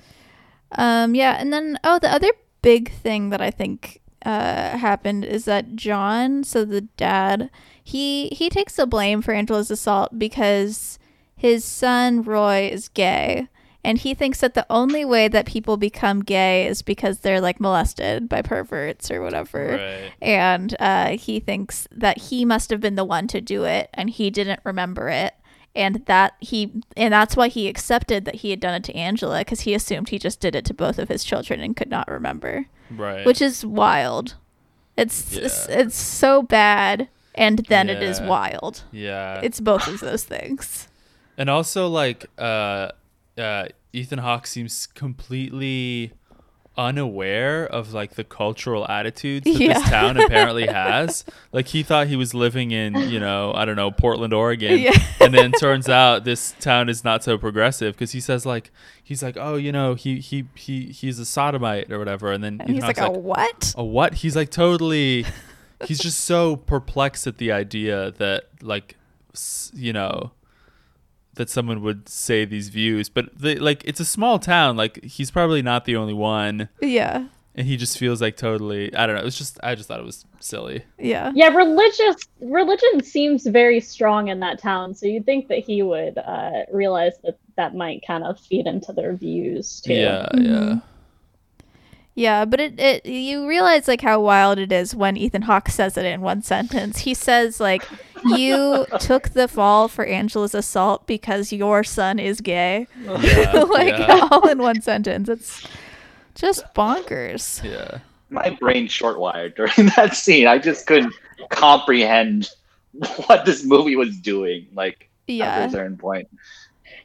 Speaker 1: Um, yeah, and then oh, the other big thing that I think uh, happened is that John, so the dad, he he takes the blame for Angela's assault because his son Roy is gay, and he thinks that the only way that people become gay is because they're like molested by perverts or whatever.
Speaker 2: Right.
Speaker 1: And uh, he thinks that he must have been the one to do it, and he didn't remember it. and that he and that's why he accepted that he had done it to Angela because he assumed he just did it to both of his children and could not remember,
Speaker 2: right.
Speaker 1: which is wild. It's it's,
Speaker 2: Yeah.
Speaker 1: it's so bad, and then it is wild.
Speaker 2: yeah.
Speaker 1: It's both of those things.
Speaker 2: And also, like, uh, uh, Ethan Hawke seems completely unaware of like the cultural attitudes that
Speaker 1: Yeah.
Speaker 2: this town apparently has. Like, he thought he was living in, you know, I don't know, Portland, Oregon,
Speaker 1: Yeah.
Speaker 2: and then turns out this town is not so progressive because he says like he's like, oh, you know, he he he he's a sodomite or whatever, and then
Speaker 1: And he's like,
Speaker 2: Hawke's
Speaker 1: "A what?"
Speaker 2: a what? He's like totally. he's just so perplexed at the idea that like, you know, that someone would say these views, but the, like it's a small town. Like he's probably not the only one,
Speaker 1: Yeah,
Speaker 2: and he just feels like totally. I don't know. It was just I just thought it was silly.
Speaker 1: yeah,
Speaker 6: Yeah, religious religion seems very strong in that town, so you'd think that he would uh, realize that that might kind of feed into their views too.
Speaker 2: Yeah,
Speaker 1: Mm-hmm.
Speaker 2: yeah,
Speaker 1: yeah. But it, it you realize like how wild it is when Ethan Hawke says it in one sentence. He says like, "You took the fall for Angela's assault because your son is gay."
Speaker 2: Oh, yeah,
Speaker 1: like
Speaker 2: yeah,
Speaker 1: all in one sentence. It's just bonkers.
Speaker 2: yeah.
Speaker 5: My brain shortwired during that scene. I just couldn't comprehend what this movie was doing. Like at
Speaker 1: Yeah.
Speaker 5: a certain point.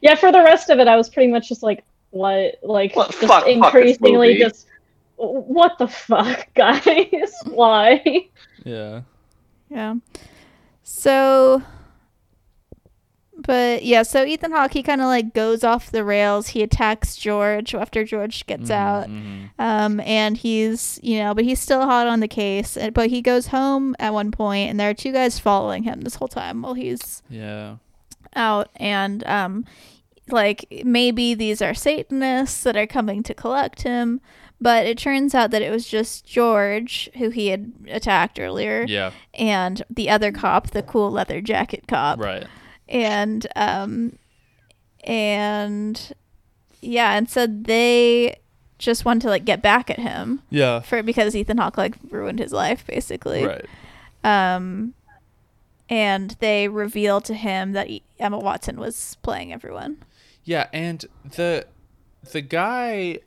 Speaker 6: Yeah, for the rest of it, I was pretty much just like, what? Like,
Speaker 5: What?
Speaker 6: just
Speaker 5: Fuck- fuck
Speaker 6: increasingly
Speaker 5: movie.
Speaker 6: just, what the fuck, guys? Why?
Speaker 2: Yeah.
Speaker 1: Yeah. So but yeah, so Ethan Hawke he kind of like goes off the rails. He attacks George after George gets
Speaker 2: Mhm,
Speaker 1: out.
Speaker 2: mhm.
Speaker 1: Um and he's, you know, but he's still hot on the case. But he goes home at one point and there are two guys following him this whole time while he's
Speaker 2: Yeah.
Speaker 1: out and um like maybe these are satanists that are coming to collect him but it turns out that it was just george who he had attacked earlier
Speaker 2: Yeah.
Speaker 1: and the other cop the cool leather jacket cop
Speaker 2: Right.
Speaker 1: and um and yeah and so they just wanted to like get back at him
Speaker 2: Yeah.
Speaker 1: for because ethan hawke like ruined his life basically
Speaker 2: Right.
Speaker 1: um, and they reveal to him that Emma Watson was playing everyone.
Speaker 2: Yeah, and the the guy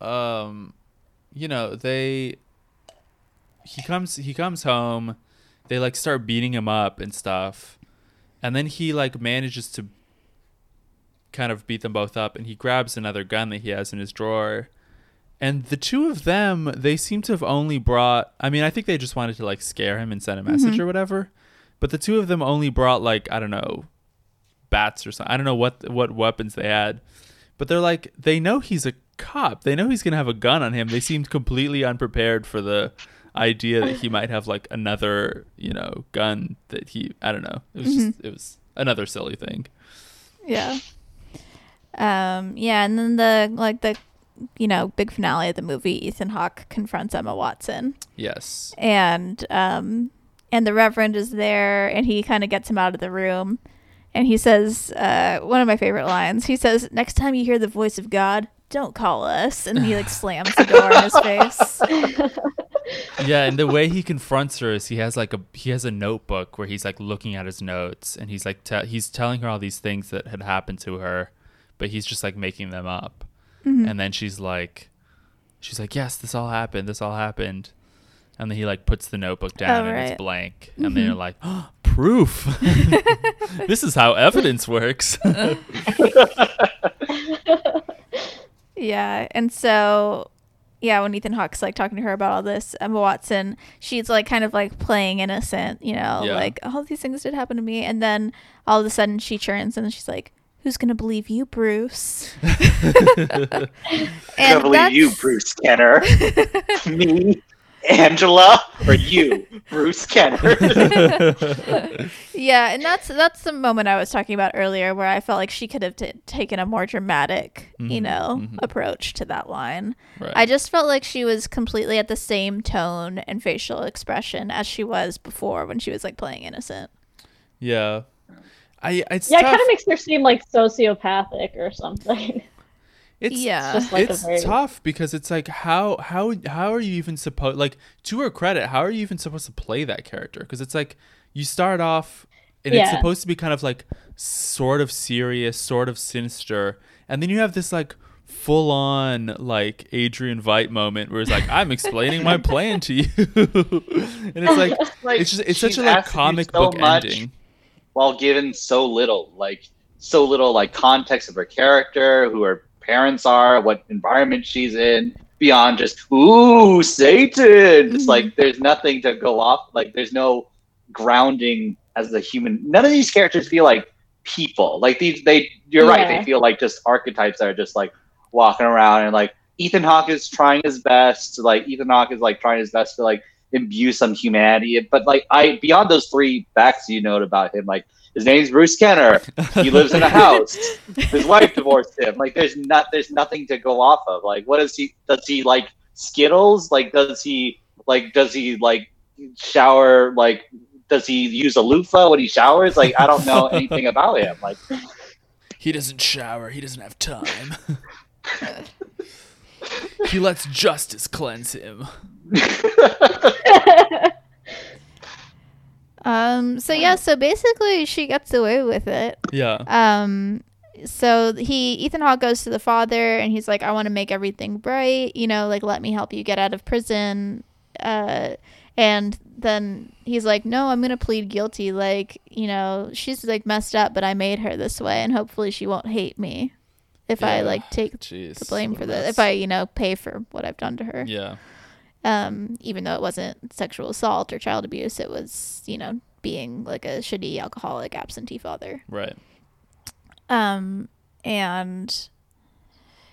Speaker 2: um you know, they he comes he comes home, they like start beating him up and stuff. And then he like manages to kind of beat them both up and he grabs another gun that he has in his drawer. And the two of them, they seem to have only brought I mean, I think they just wanted to like scare him and send a message or whatever. But the two of them only brought like, I don't know, bats or something. I don't know what what weapons they had, but they're like they know he's a cop. They know he's gonna have a gun on him. They seemed completely unprepared for the idea that he might have like another you know gun that he I don't know. It was just it was another silly thing.
Speaker 1: Yeah. Um, yeah, and then the like the you know big finale of the movie, Ethan Hawke confronts Emma Watson,
Speaker 2: Yes.
Speaker 1: and um, and the Reverend is there, and he kind of gets him out of the room, and he says uh, one of my favorite lines. He says, "Next time you hear the voice of God." Don't call us, and he like slams the door in his face.
Speaker 2: Yeah, and the way he confronts her is he has like a he has a notebook where he's like looking at his notes and he's like te- he's telling her all these things that had happened to her, but he's just like making them up. Mm-hmm. And then she's like she's like, "Yes, this all happened. This all happened." And then he like puts the notebook down
Speaker 1: Oh,
Speaker 2: and
Speaker 1: right.
Speaker 2: it's blank. And mm-hmm. then you're like, oh, "Proof. this is how evidence works."
Speaker 1: Yeah, and so yeah, when Ethan Hawke's like talking to her about all this, Emma Watson, she's like kind of like playing innocent, you know,
Speaker 2: Yeah.
Speaker 1: like all these things did happen to me, and then all of a sudden she turns and she's like, "Who's gonna believe you, Bruce?"
Speaker 5: I
Speaker 1: and
Speaker 5: believe you, Bruce Kenner. Me, Angela, or you, Bruce Kenner.
Speaker 1: Yeah, and that's that's the moment I was talking about earlier, where I felt like she could have t- taken a more dramatic, you
Speaker 2: Mhm,
Speaker 1: know,
Speaker 2: mhm.
Speaker 1: approach to that line.
Speaker 2: right.
Speaker 1: I just felt like she was completely at the same tone and facial expression as she was before when she was like playing innocent.
Speaker 2: yeah. I it's
Speaker 6: yeah, it kind of makes her seem like sociopathic or something.
Speaker 2: It's
Speaker 1: Yeah.
Speaker 6: Just like
Speaker 2: it's
Speaker 6: very-
Speaker 2: tough because it's like how how how are you even supposed like to her credit how are you even supposed to play that character because it's like you start off and it's supposed to be kind of like sort of serious, sort of sinister, and then you have this like full on like Adrian Veidt moment where it's like I'm explaining my plan to you, and it's like
Speaker 5: Like,
Speaker 2: it's just it's such a like comic
Speaker 5: so
Speaker 2: book
Speaker 5: much
Speaker 2: ending.
Speaker 5: while given so little, like so little like context of her character, who her parents are, what environment she's in, beyond just ooh Satan. It's like mm-hmm. there's nothing to go off. Like there's no grounding as a human. None of these characters feel like people. Like these, they. You're right. They feel like just archetypes that are just like walking around and like Ethan Hawke is trying his best. Like Ethan Hawke is like trying his best to like imbue some humanity. But like I beyond those three facts you note about him, like his name's Bruce Kenner. He lives in a house. His wife divorced him. Like there's not there's nothing to go off of. Like what does he does he like Skittles? Like does he like does he like shower like does he use a loofah when he showers? Like I don't know anything about him. Like
Speaker 2: He doesn't shower. He doesn't have time. he lets justice cleanse him.
Speaker 1: Um. So yeah. So basically, she gets away with it.
Speaker 2: Yeah.
Speaker 1: Um. So he Ethan Hawke goes to the father and he's like, I want to make everything right. You know, like let me help you get out of prison. Uh. And then he's like, No, I'm gonna plead guilty. Like, you know, she's like messed up, but I made her this way, and hopefully she won't hate me if I like take
Speaker 2: Jeez.
Speaker 1: the blame for this. If I, you know, pay for what I've done to her.
Speaker 2: Yeah.
Speaker 1: Um, even though it wasn't sexual assault or child abuse, it was, you know, being like a shitty alcoholic absentee father.
Speaker 2: Right.
Speaker 1: Um, and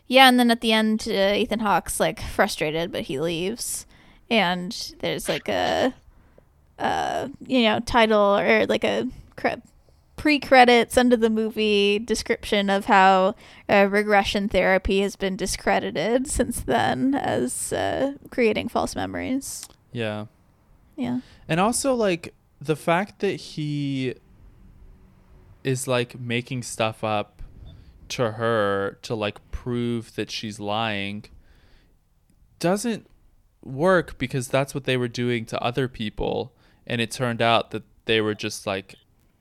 Speaker 1: yeah, and then at the end, uh, Ethan Hawke's like frustrated, but he leaves, and there's like a, uh, you know, title or like a pre-credits under the movie description of how uh, regression therapy has been discredited since then as uh, creating false memories.
Speaker 2: Yeah.
Speaker 1: Yeah.
Speaker 2: And also like the fact that he is like making stuff up to her to like prove that she's lying doesn't work because that's what they were doing to other people and it turned out that they were just like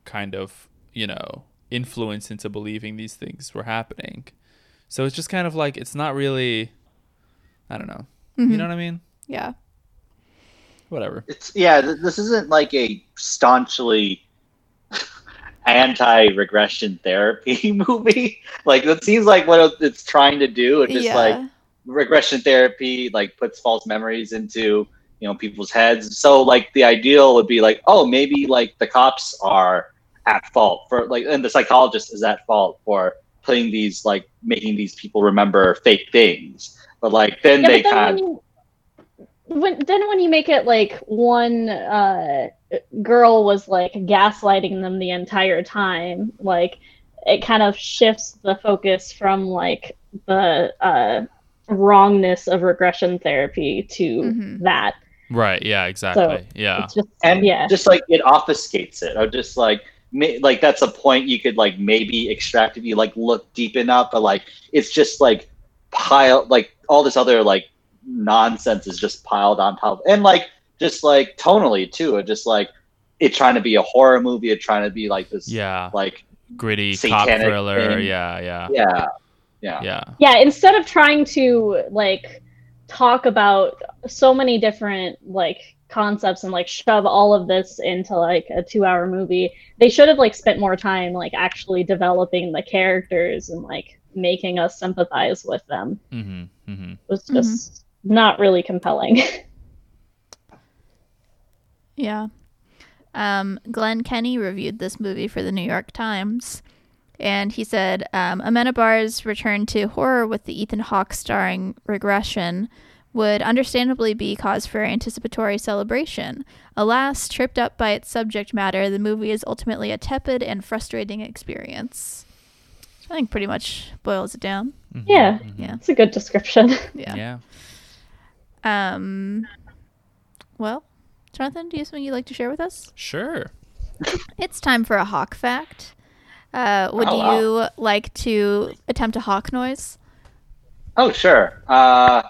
Speaker 2: kind of, you know, influence into believing these things were happening. So it's just kind of like it's not really I don't know. You mm-hmm. know what I mean?
Speaker 1: Yeah.
Speaker 2: Whatever.
Speaker 5: it's yeah. th- This isn't like a staunchly anti-regression therapy movie. Like that seems like what it's trying to do. It just
Speaker 1: yeah.
Speaker 5: like regression therapy like puts false memories into you know people's heads so like the ideal would be like oh maybe like the cops are at fault for like and the psychologist is at fault for putting these like making these people remember fake things but like then
Speaker 6: yeah,
Speaker 5: they
Speaker 6: then
Speaker 5: kind
Speaker 6: when you when then when you make it like one uh, girl was like gaslighting them the entire time, like it kind of shifts the focus from like the uh, wrongness of regression therapy to
Speaker 1: Mhm.
Speaker 6: that.
Speaker 2: Right. Yeah, exactly. yeah.
Speaker 6: It's just
Speaker 5: and
Speaker 6: yeah.
Speaker 5: just like it obfuscates it or just like may, like that's a point you could like maybe extract if you like look deep enough but like it's just like pile like all this other like nonsense is just piled on top and like just like tonally too it just like it trying to be a horror movie it trying to be like this
Speaker 2: Yeah.
Speaker 5: like
Speaker 2: Gritty cop thriller.
Speaker 5: thing.
Speaker 2: Yeah, yeah.
Speaker 5: yeah yeah
Speaker 2: Yeah.
Speaker 6: yeah instead of trying to like talk about so many different like concepts and like shove all of this into like a two hour movie they should have like spent more time like actually developing the characters and like making us sympathize with them
Speaker 2: Mhm. Mhm.
Speaker 6: it was just not really compelling
Speaker 1: Yeah. Um, Glenn Kenny reviewed this movie for the New York Times, and he said um, Amenabar's return to horror with the Ethan Hawke starring regression would understandably be cause for anticipatory celebration. Alas, tripped up by its subject matter, the movie is ultimately a tepid and frustrating experience. I think pretty much boils it down.
Speaker 2: Mhm.
Speaker 6: Yeah.
Speaker 2: Mhm.
Speaker 1: Yeah.
Speaker 6: it's a good description
Speaker 1: Yeah.
Speaker 2: Yeah.
Speaker 1: Um. Well, Jonathan, do you have something you'd like to share with us?
Speaker 2: Sure.
Speaker 1: It's time for a hawk fact. Uh, would
Speaker 5: Oh, wow.
Speaker 1: you like to attempt a hawk noise?
Speaker 5: oh sure uh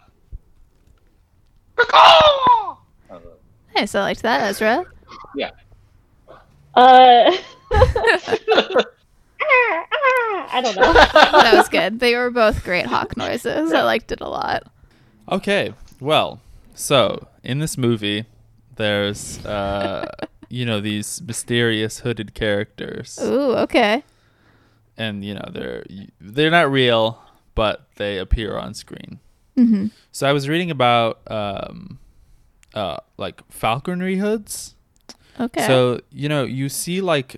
Speaker 1: Nice, I liked that, Ezra. Yeah.
Speaker 6: Uh I don't know.
Speaker 1: that was good. They were both great hawk noises. I liked it a lot.
Speaker 2: Okay, well, so in this movie, there's uh, you know these mysterious hooded characters,
Speaker 1: Ooh, okay.
Speaker 2: and you know they're they're not real, but they appear on screen.
Speaker 1: Hmm
Speaker 2: So I was reading about um, uh, like falconry hoods.
Speaker 1: Okay.
Speaker 2: So you know you see like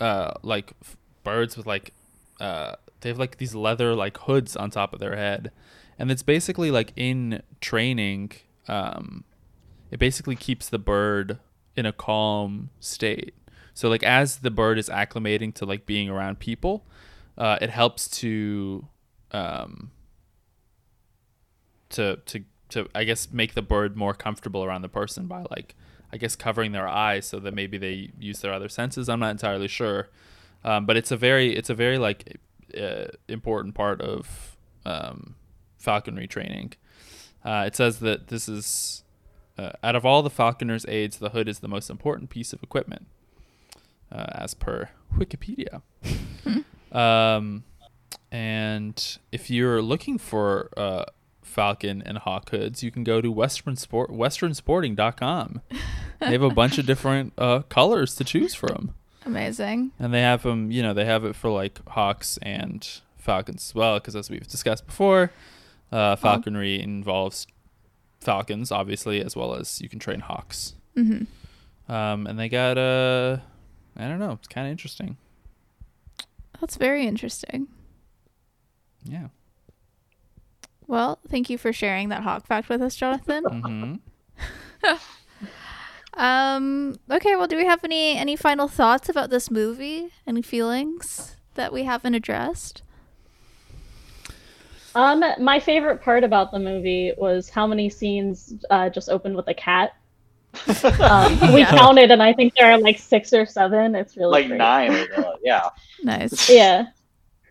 Speaker 2: uh, like f- birds with like uh, they have like these leather like hoods on top of their head, and it's basically like in training. Um, it basically keeps the bird in a calm state. So like as the bird is acclimating to like being around people, uh, it helps to um, to to to I guess make the bird more comfortable around the person by like I guess covering their eyes so that maybe they use their other senses. I'm not entirely sure, um, but it's a very it's a very like uh, important part of um, falconry training. Uh, it says that this is uh, out of all the falconer's aids, the hood is the most important piece of equipment, uh, as per Wikipedia. um, and if you're looking for uh, falcon and hawk hoods, you can go to western sport westernsporting.com. they have a bunch of different uh, colors to choose from,
Speaker 1: Amazing.
Speaker 2: and they have them. You know, they have it for like hawks and falcons as well, because as we've discussed before, uh, falconry involves falcons, obviously, as well as you can train hawks.
Speaker 1: Mm-hmm.
Speaker 2: Um, and they got uh, I don't know, it's kind of interesting.
Speaker 1: That's very interesting.
Speaker 2: Yeah.
Speaker 1: Well, thank you for sharing that hawk fact with us, Jonathan.
Speaker 2: hmm
Speaker 1: um. Okay. Well, do we have any any final thoughts about this movie? Any feelings that we haven't addressed?
Speaker 6: Um, my favorite part about the movie was how many scenes uh, just opened with a cat. Um, we
Speaker 1: Yeah.
Speaker 6: counted, and I think there are like six or seven. It's really
Speaker 5: like
Speaker 6: great.
Speaker 5: nine. Or yeah.
Speaker 1: Nice.
Speaker 6: Yeah,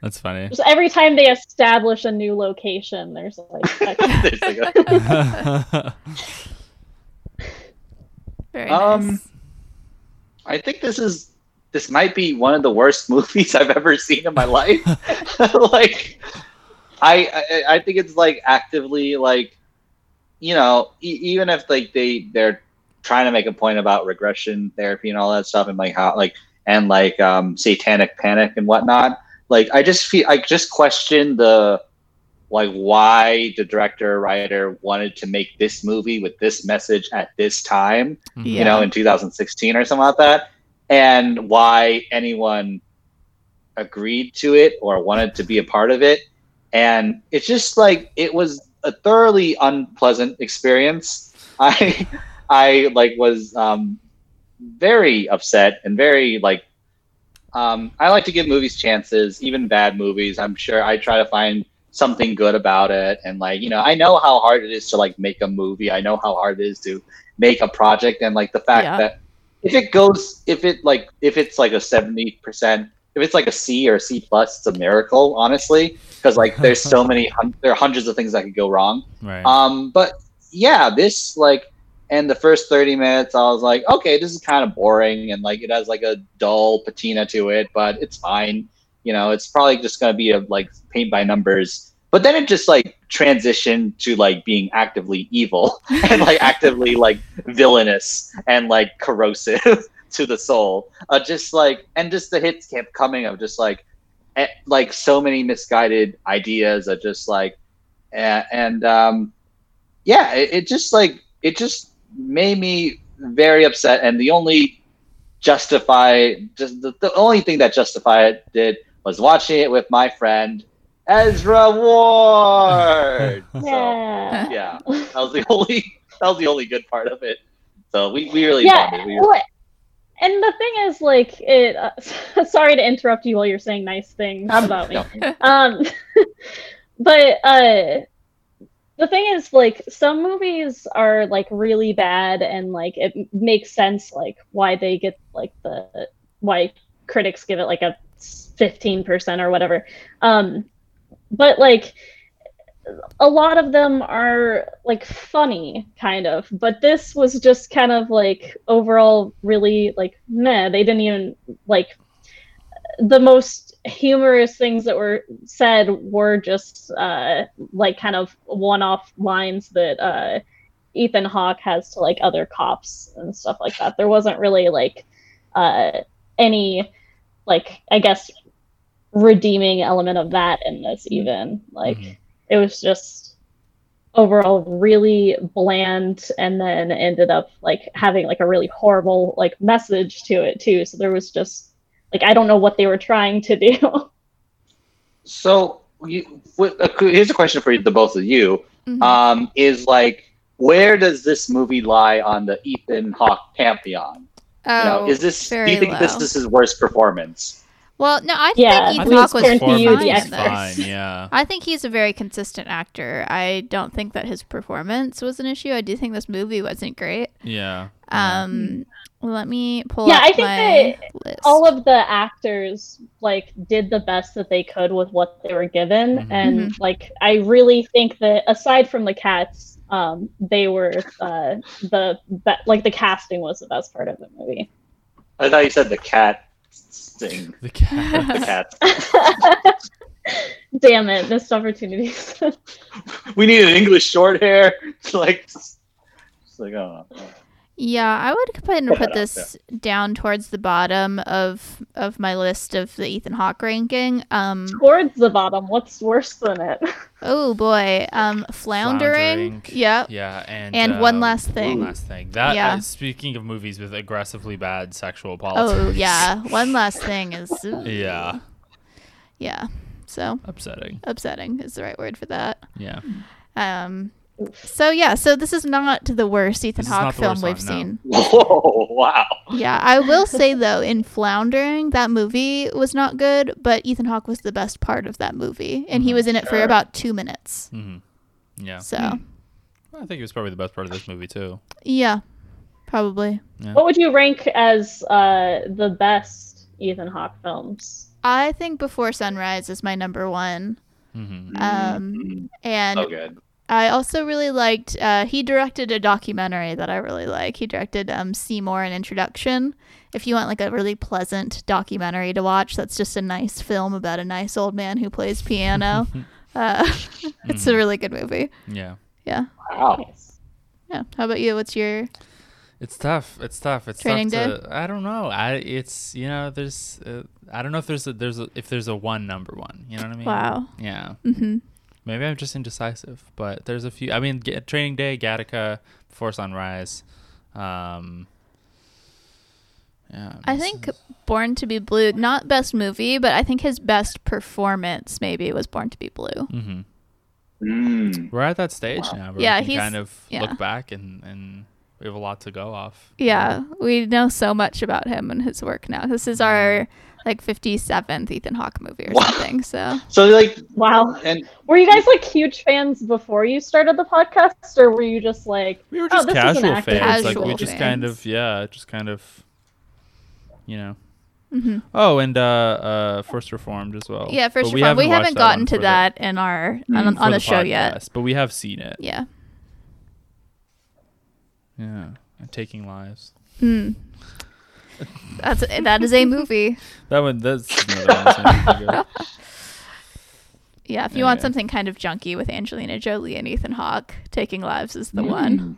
Speaker 2: That's funny.
Speaker 6: just every time they establish a new location, there's like.
Speaker 5: There's like a-
Speaker 1: Very
Speaker 5: Um,
Speaker 1: nice.
Speaker 5: I think this is this might be one of the worst movies I've ever seen in my life. like, I, I I think it's like actively like, you know, e- even if like they they're trying to make a point about regression therapy and all that stuff and like how like and like um satanic panic and whatnot. Like, I just feel I just question the like why the director writer wanted to make this movie with this message at this time
Speaker 1: Yeah.
Speaker 5: you know, in 2016 or something like that, and why anyone agreed to it or wanted to be a part of it. And it's just like it was a thoroughly unpleasant experience. I I like was um, very upset and very like um, I like to give movies chances, even bad movies. I'm sure I try to find something good about it and like you know i know how hard it is to like make a movie i know how hard it is to make a project and like the fact
Speaker 1: Yeah.
Speaker 5: that if it goes if it like if it's like a 70% if it's like a c or a c plus it's a miracle honestly because like there's so many there are hundreds of things that could go wrong
Speaker 2: right.
Speaker 5: um, but yeah, this like, and the first thirty minutes, I was like, okay, this is kind of boring, and like it has like a dull patina to it, but it's fine. You know, it's probably just gonna be a like paint by numbers. But then it just like transitioned to like being actively evil and like actively like villainous and like corrosive to the soul. Uh, just like, and just the hits kept coming of just like, eh, like so many misguided ideas of just like, and, and um, yeah, it, it just like it just made me very upset. And the only justify just the, the only thing that justified it did was watching it with my friend Ezra Ward. so,
Speaker 6: Yeah.
Speaker 5: yeah, that was the only that was the only good part of it. So we, we really
Speaker 6: yeah.
Speaker 5: bonded. We
Speaker 6: well, and the thing is, like, it. Uh, sorry to interrupt you while you're saying nice things
Speaker 5: I'm-
Speaker 6: about me. um but uh the thing is like some movies are like really bad and like it makes sense like why they get like the why critics give it like a 15% or whatever. Um but like a lot of them are like funny kind of. But this was just kind of like overall really like meh. They didn't even like the most humorous things that were said were just uh, like kind of one-off lines that uh, Ethan Hawke has to like other cops and stuff like that. There wasn't really like uh, any like I guess redeeming element of that in this even like
Speaker 2: Mhm.
Speaker 6: it was just overall really bland and then ended up like having like a really horrible like message to it too so there was just like i don't know what they were trying to do
Speaker 5: So you, with, uh, here's a question for the both of you:
Speaker 1: Mhm.
Speaker 5: um, Is like, where does this movie lie on the Ethan Hawke pantheon? You know,
Speaker 1: oh,
Speaker 5: is this? Do you think this
Speaker 1: low.
Speaker 5: is his worst performance?
Speaker 1: Well, no, I
Speaker 6: Yeah,
Speaker 1: think
Speaker 2: I
Speaker 1: Ethan
Speaker 2: think
Speaker 1: Hawke was
Speaker 6: turn to you,
Speaker 1: fine
Speaker 6: the
Speaker 1: in
Speaker 2: It's
Speaker 6: experts.
Speaker 1: this.
Speaker 2: fine, yeah.
Speaker 1: I think he's a very consistent actor. I don't think that his performance was an issue. I do think this movie wasn't great.
Speaker 2: Yeah. yeah.
Speaker 1: Um, let me pull up.
Speaker 6: Yeah,
Speaker 1: up
Speaker 6: I think
Speaker 1: my list.
Speaker 6: all of the actors like did the best that they could with what they were given
Speaker 2: Mhm.
Speaker 6: and like i really think that aside from the cats um they were uh the be- like the casting was the best part of the movie
Speaker 5: I thought you said the cat sting.
Speaker 2: the cat.
Speaker 5: The cat.
Speaker 6: damn it missed opportunities
Speaker 5: we need an English short hair. It's like, it's like, oh.
Speaker 1: Yeah, I would kind of
Speaker 5: Put
Speaker 1: put
Speaker 5: that out
Speaker 1: this down towards the bottom of of my list of the Ethan Hawke ranking. Um,
Speaker 6: towards the bottom what's worse than it
Speaker 1: oh boy, um, floundering.
Speaker 2: Floundering.
Speaker 1: Yep.
Speaker 2: Yeah, and
Speaker 1: And
Speaker 2: uh,
Speaker 1: One Last Thing.
Speaker 2: One last thing. That
Speaker 1: Yeah.
Speaker 2: uh, speaking of movies with aggressively bad sexual politics.
Speaker 1: Oh yeah, one last thing is ooh,
Speaker 2: yeah,
Speaker 1: yeah. So
Speaker 2: upsetting.
Speaker 1: upsetting is the right word for that.
Speaker 2: Yeah.
Speaker 1: Um, so yeah, so this is not the worst Ethan Hawke film
Speaker 2: worst
Speaker 1: we've
Speaker 2: one,
Speaker 1: seen.
Speaker 5: Whoa! Wow.
Speaker 1: Yeah, I will say though, in Floundering, that movie was not good, but Ethan Hawke was the best part of that movie, and he
Speaker 2: Mhm.
Speaker 1: was in it for about two minutes.
Speaker 2: hmm Yeah.
Speaker 1: So
Speaker 2: I think it was probably the best part of this movie too.
Speaker 1: yeah, probably.
Speaker 6: what would you rank as uh the best ethan hawke films
Speaker 1: I think Before Sunrise is my number one,
Speaker 2: hmm
Speaker 1: um, and
Speaker 5: So good.
Speaker 1: I also really liked. Uh, he directed a documentary that I really like. He directed um, Seymour an Introduction. If you want like a really pleasant documentary to watch, that's just a nice film about a nice old man who plays piano. uh, it's a
Speaker 2: Mhm.
Speaker 1: really good movie.
Speaker 2: Yeah.
Speaker 1: Yeah,
Speaker 5: Wow.
Speaker 1: yeah. How about you? What's your?
Speaker 2: It's tough. It's tough. It's
Speaker 1: Training
Speaker 2: tough to. I don't know. I. It's you know. There's. Uh, I don't know if there's a there's a if there's a one number one. You know what I mean?
Speaker 1: Wow.
Speaker 2: Yeah.
Speaker 1: hmm
Speaker 2: Maybe I'm just indecisive, but there's a few. I mean, Ga- Training Day, Gattaca, Before Sunrise. Um. Yeah.
Speaker 1: I think
Speaker 2: is-
Speaker 1: Born to Be Blue, not best movie, but I think his best performance maybe was Born to Be Blue.
Speaker 2: Mhm.
Speaker 5: Mm.
Speaker 2: We're at that stage now. Where
Speaker 1: Yeah,
Speaker 2: we can kind of
Speaker 1: yeah.
Speaker 2: look back and and we have a lot to go off.
Speaker 1: Yeah, we know so much about him and his work now. This is our like 57th Ethan Hawke movie or
Speaker 5: Wow.
Speaker 1: something. So
Speaker 5: So like,
Speaker 6: wow
Speaker 5: and
Speaker 6: were you guys like huge fans before you started the podcast or were you just like
Speaker 2: We were
Speaker 6: Oh,
Speaker 2: just
Speaker 6: this is an
Speaker 2: casual fans. like we
Speaker 1: Casual
Speaker 2: just kind of yeah, just kind of you know.
Speaker 1: hmm
Speaker 2: Oh, and uh uh First Reformed as well.
Speaker 1: yeah, first
Speaker 2: But
Speaker 1: of all, we haven't gotten
Speaker 2: one
Speaker 1: to
Speaker 2: for the-
Speaker 1: that in our on,
Speaker 2: for
Speaker 1: on the, show yet.
Speaker 2: But we have seen it.
Speaker 1: Yeah.
Speaker 2: Yeah. And taking lives.
Speaker 1: Mm. That's that is a movie.
Speaker 2: That one that's another one. that's.
Speaker 1: Yeah, if you want
Speaker 2: Yeah.
Speaker 1: something kind of junky with Angelina Jolie and Ethan Hawke, Taking Lives is the one.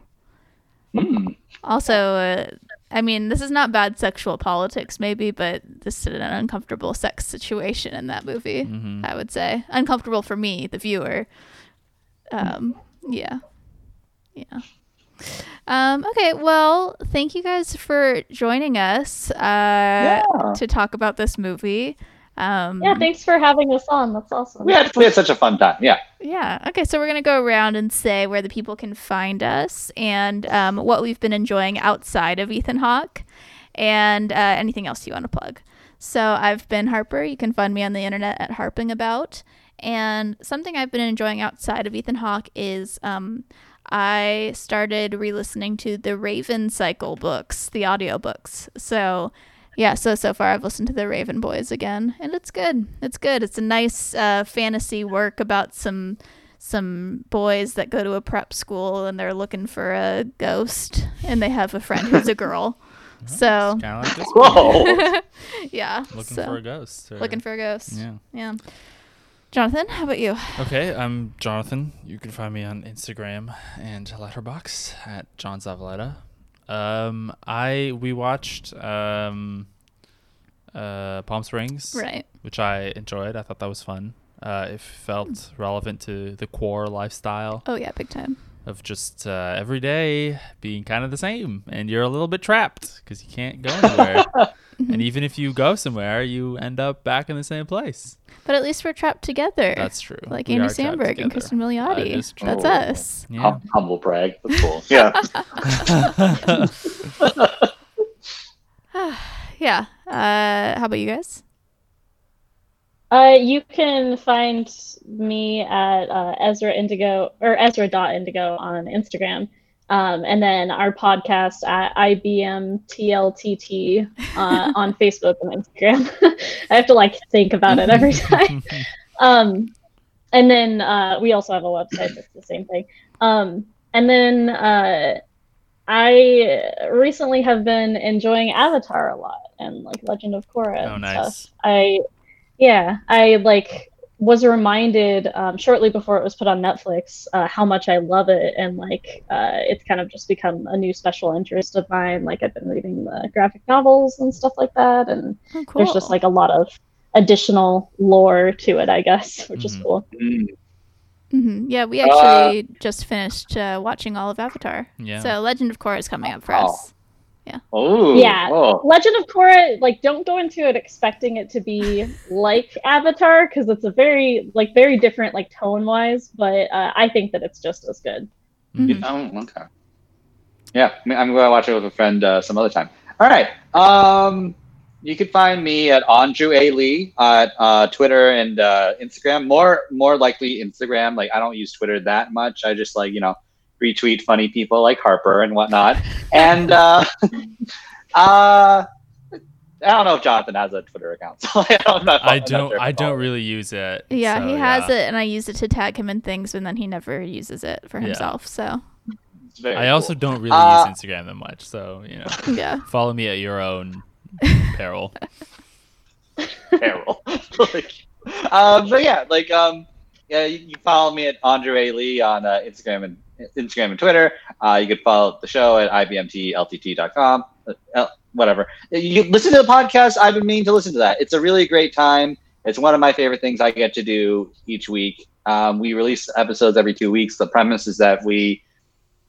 Speaker 5: Mm.
Speaker 1: Also, uh, I mean, this is not bad sexual politics, maybe, but this is an uncomfortable sex situation in that movie.
Speaker 2: Mhm.
Speaker 1: I would say uncomfortable for me, the viewer. Um, yeah, yeah. Um, okay, well, thank you guys for joining us uh, to talk about this movie. Um,
Speaker 6: yeah thanks for having us on that's awesome
Speaker 5: we had we had such a fun time. Yeah.
Speaker 1: Yeah. Okay. So we're going to go around and say where the people can find us and um, what we've been enjoying outside of Ethan Hawke and uh, anything else you want to plug. So I've been Harper. You can find me on the internet at Harping About. And something I've been enjoying outside of Ethan Hawke is um, I started re listening to the Raven Cycle books, the audiobooks. So yeah, so so far I've listened to the Raven Boys again, and it's good. It's good. It's a nice uh, fantasy work about some some boys that go to a prep school and they're looking for a ghost, and they have a friend who's a girl. So
Speaker 2: Kind of like this.
Speaker 1: Yeah,
Speaker 2: Looking
Speaker 1: so-
Speaker 2: for a ghost. or-
Speaker 1: looking for a ghost.
Speaker 2: Yeah.
Speaker 1: yeah. Jonathan, how about you?
Speaker 2: Okay, I'm Jonathan. You can find me on Instagram and Letterboxd at John Zavaleta. Um, I we watched um, uh, Palm Springs,
Speaker 1: Right.
Speaker 2: which I enjoyed. I thought that was fun. Uh, it felt relevant to the core lifestyle
Speaker 1: Oh yeah, big time.
Speaker 2: Of just uh, every day being kind of the same, and you're a little bit trapped because you can't go anywhere. and even if you go somewhere, you end up back in the same place.
Speaker 1: But at least we're trapped together.
Speaker 2: That's true.
Speaker 1: Like
Speaker 2: We
Speaker 1: Andy
Speaker 2: are trapped
Speaker 1: Samberg and. Kristen Milioti.
Speaker 2: That is.
Speaker 1: That's us.
Speaker 2: Yeah.
Speaker 5: Hum- humble brag. That's cool. Yeah.
Speaker 1: Yeah. Uh, how about you guys?
Speaker 6: Uh, you can find me at uh, Ezra Indigo or Ezra Indigo on Instagram, um, and then our podcast at IBM TLTT uh, on Facebook and Instagram. I have to like think about it every time. um, and then uh, we also have a website that's the same thing. Um, and then uh, I recently have been enjoying Avatar a lot and like Legend of Korra.
Speaker 2: Oh, nice.
Speaker 6: Stuff. I yeah, I like was reminded um, shortly before it was put on Netflix uh, how much I love it, and like uh, it's kind of just become a new special interest of mine. Like I've been reading the graphic novels and stuff like that, and
Speaker 1: Oh, cool.
Speaker 6: there's just like a lot of additional lore to it, I guess, which is
Speaker 2: Mhm.
Speaker 6: cool.
Speaker 5: Mm.
Speaker 1: hmm Yeah, we
Speaker 5: Uh,
Speaker 1: actually just finished uh, watching all of Avatar.
Speaker 2: Yeah.
Speaker 1: So Legend of Korra is coming up for
Speaker 5: Oh.
Speaker 1: Us.
Speaker 5: Oh.
Speaker 6: Yeah.
Speaker 5: Oh.
Speaker 6: Legend of Korra, like, don't go into it expecting it to be like Avatar because it's a very, like, very different, like, tone wise. But uh, I think that it's just as good.
Speaker 1: Mhm.
Speaker 5: Oh, okay. Yeah, I mean, I'm going to watch it with a friend uh, some other time. All right. Um, you can find me at Andrew A. Lee at uh, Twitter and uh, Instagram. More, more likely Instagram. Like I don't use Twitter that much. I just like you know retweet funny people like Harper and whatnot. and uh, uh, I don't know if Jonathan has a Twitter account. So I don't.
Speaker 2: I don't. I don't really use it.
Speaker 1: Yeah,
Speaker 2: so,
Speaker 1: he has
Speaker 2: yeah.
Speaker 1: it, and I use it to tag him in things, and then he never uses it for
Speaker 2: Yeah.
Speaker 1: himself. So
Speaker 2: I also don't really
Speaker 5: Uh,
Speaker 2: use Instagram that much, so you know,
Speaker 1: yeah,
Speaker 2: follow me at your own peril.
Speaker 5: Carol. like, um, but yeah, like um, yeah, you, you follow me at Andre Lee on uh, Instagram and Instagram and Twitter. Uh, you could follow the show at ibmtltt.com. Uh, whatever. You listen to the podcast. I've been meaning to listen to that. It's a really great time. It's one of my favorite things I get to do each week. Um, we release episodes every two weeks. The premise is that we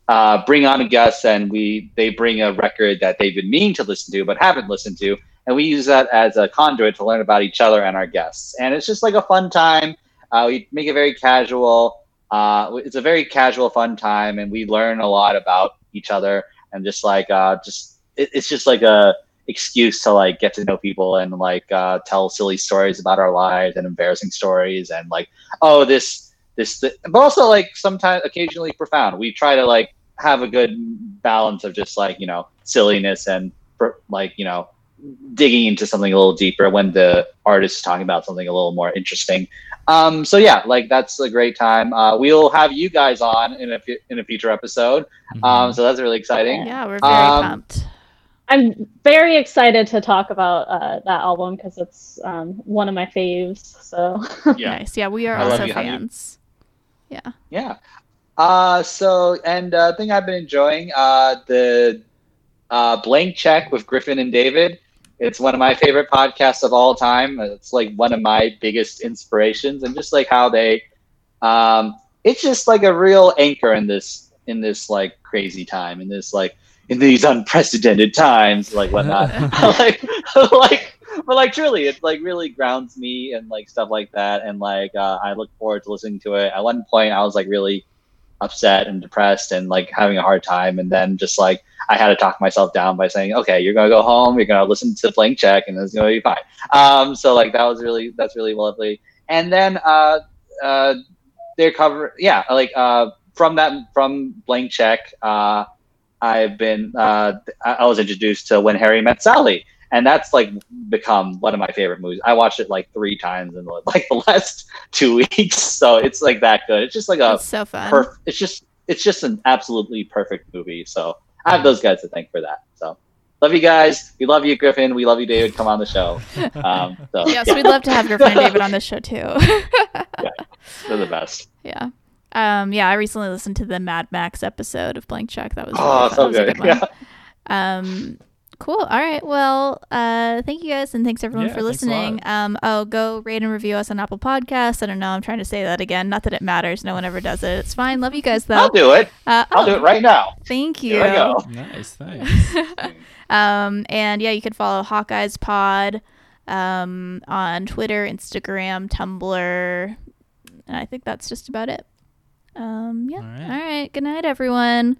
Speaker 5: uh, bring on a guest and we they bring a record that they've been meaning to listen to but haven't listened to, and we use that as a conduit to learn about each other and our guests. And it's just like a fun time. Uh, we make it very casual. Uh, it's a very casual, fun time, and we learn a lot about each other and just like uh, just it, it's just like a excuse to like get to know people and like uh, tell silly stories about our lives and embarrassing stories and like oh this this th- but also like sometimes occasionally profound. We try to like have a good balance of just like you know silliness and like you know digging into something a little deeper when the artist is talking about something a little more interesting um so yeah like that's a great time uh we'll have you guys on in a in a future episode
Speaker 2: Mm-hmm.
Speaker 5: um so that's really exciting
Speaker 1: yeah, we're very
Speaker 5: Um,
Speaker 1: pumped.
Speaker 6: I'm very excited to talk about uh, that album because it's um, one of my faves. So
Speaker 5: yeah
Speaker 1: Nice. Yeah, we are
Speaker 5: I love
Speaker 1: also
Speaker 5: you,
Speaker 1: fans. Yeah.
Speaker 5: Yeah. Uh, so, and uh, thing I've been enjoying, uh, the uh, Blank Check with Griffin and David. It's one of my favorite podcasts of all time. It's like one of my biggest inspirations, and just like how they, um, it's just like a real anchor in this in this like crazy time, in this like in these unprecedented times, like whatnot. like, like, but like truly, it like really grounds me and like stuff like that. And like, uh, I look forward to listening to it. At one point, I was like really upset and depressed and like having a hard time. And then just like, I had to talk myself down by saying, okay, you're to go home. You're to listen to Blank Check and it's to be fine. Um, so like, that was really, that's really lovely. And then, uh, uh, their cover, yeah, like, uh, from that, from Blank Check, uh, I've been uh, I was introduced to When Harry Met Sally, and that's like become one of my favorite movies. I watched it like three times in like the last two weeks, so it's like that good. It's just like a
Speaker 1: It's so fun.
Speaker 5: perf- It's just it's just an absolutely perfect movie. So I have those guys to thank for that. So love you guys. We love you, Griffin. We love you, David. Come on the show. Um, so,
Speaker 1: Yes, we'd love to have your friend David on the show too.
Speaker 5: they're the best.
Speaker 1: yeah. Um, yeah, I recently listened to the Mad Max episode of Blank Check. That was really
Speaker 5: Oh, so
Speaker 1: That was a
Speaker 5: good.
Speaker 1: one.
Speaker 5: Yeah.
Speaker 1: Um, cool. All right. Well, uh, thank you guys, and thanks everyone
Speaker 2: Yeah,
Speaker 1: for
Speaker 2: thanks a lot.
Speaker 1: listening. Um, oh, go rate and review us on Apple Podcasts. I don't know. I'm trying to say that again. Not that it matters. No one ever does it. It's fine. Love you guys though.
Speaker 5: I'll do it.
Speaker 1: Uh,
Speaker 5: I'll
Speaker 1: oh,
Speaker 5: do it right now.
Speaker 1: Thank you.
Speaker 5: Here I go.
Speaker 2: Nice, thanks.
Speaker 1: Um, and yeah, you can follow Hawkeyes Pod um, on Twitter, Instagram, Tumblr, and I think that's just about it. Um, yeah.
Speaker 2: All right.
Speaker 1: All right. Good night, everyone.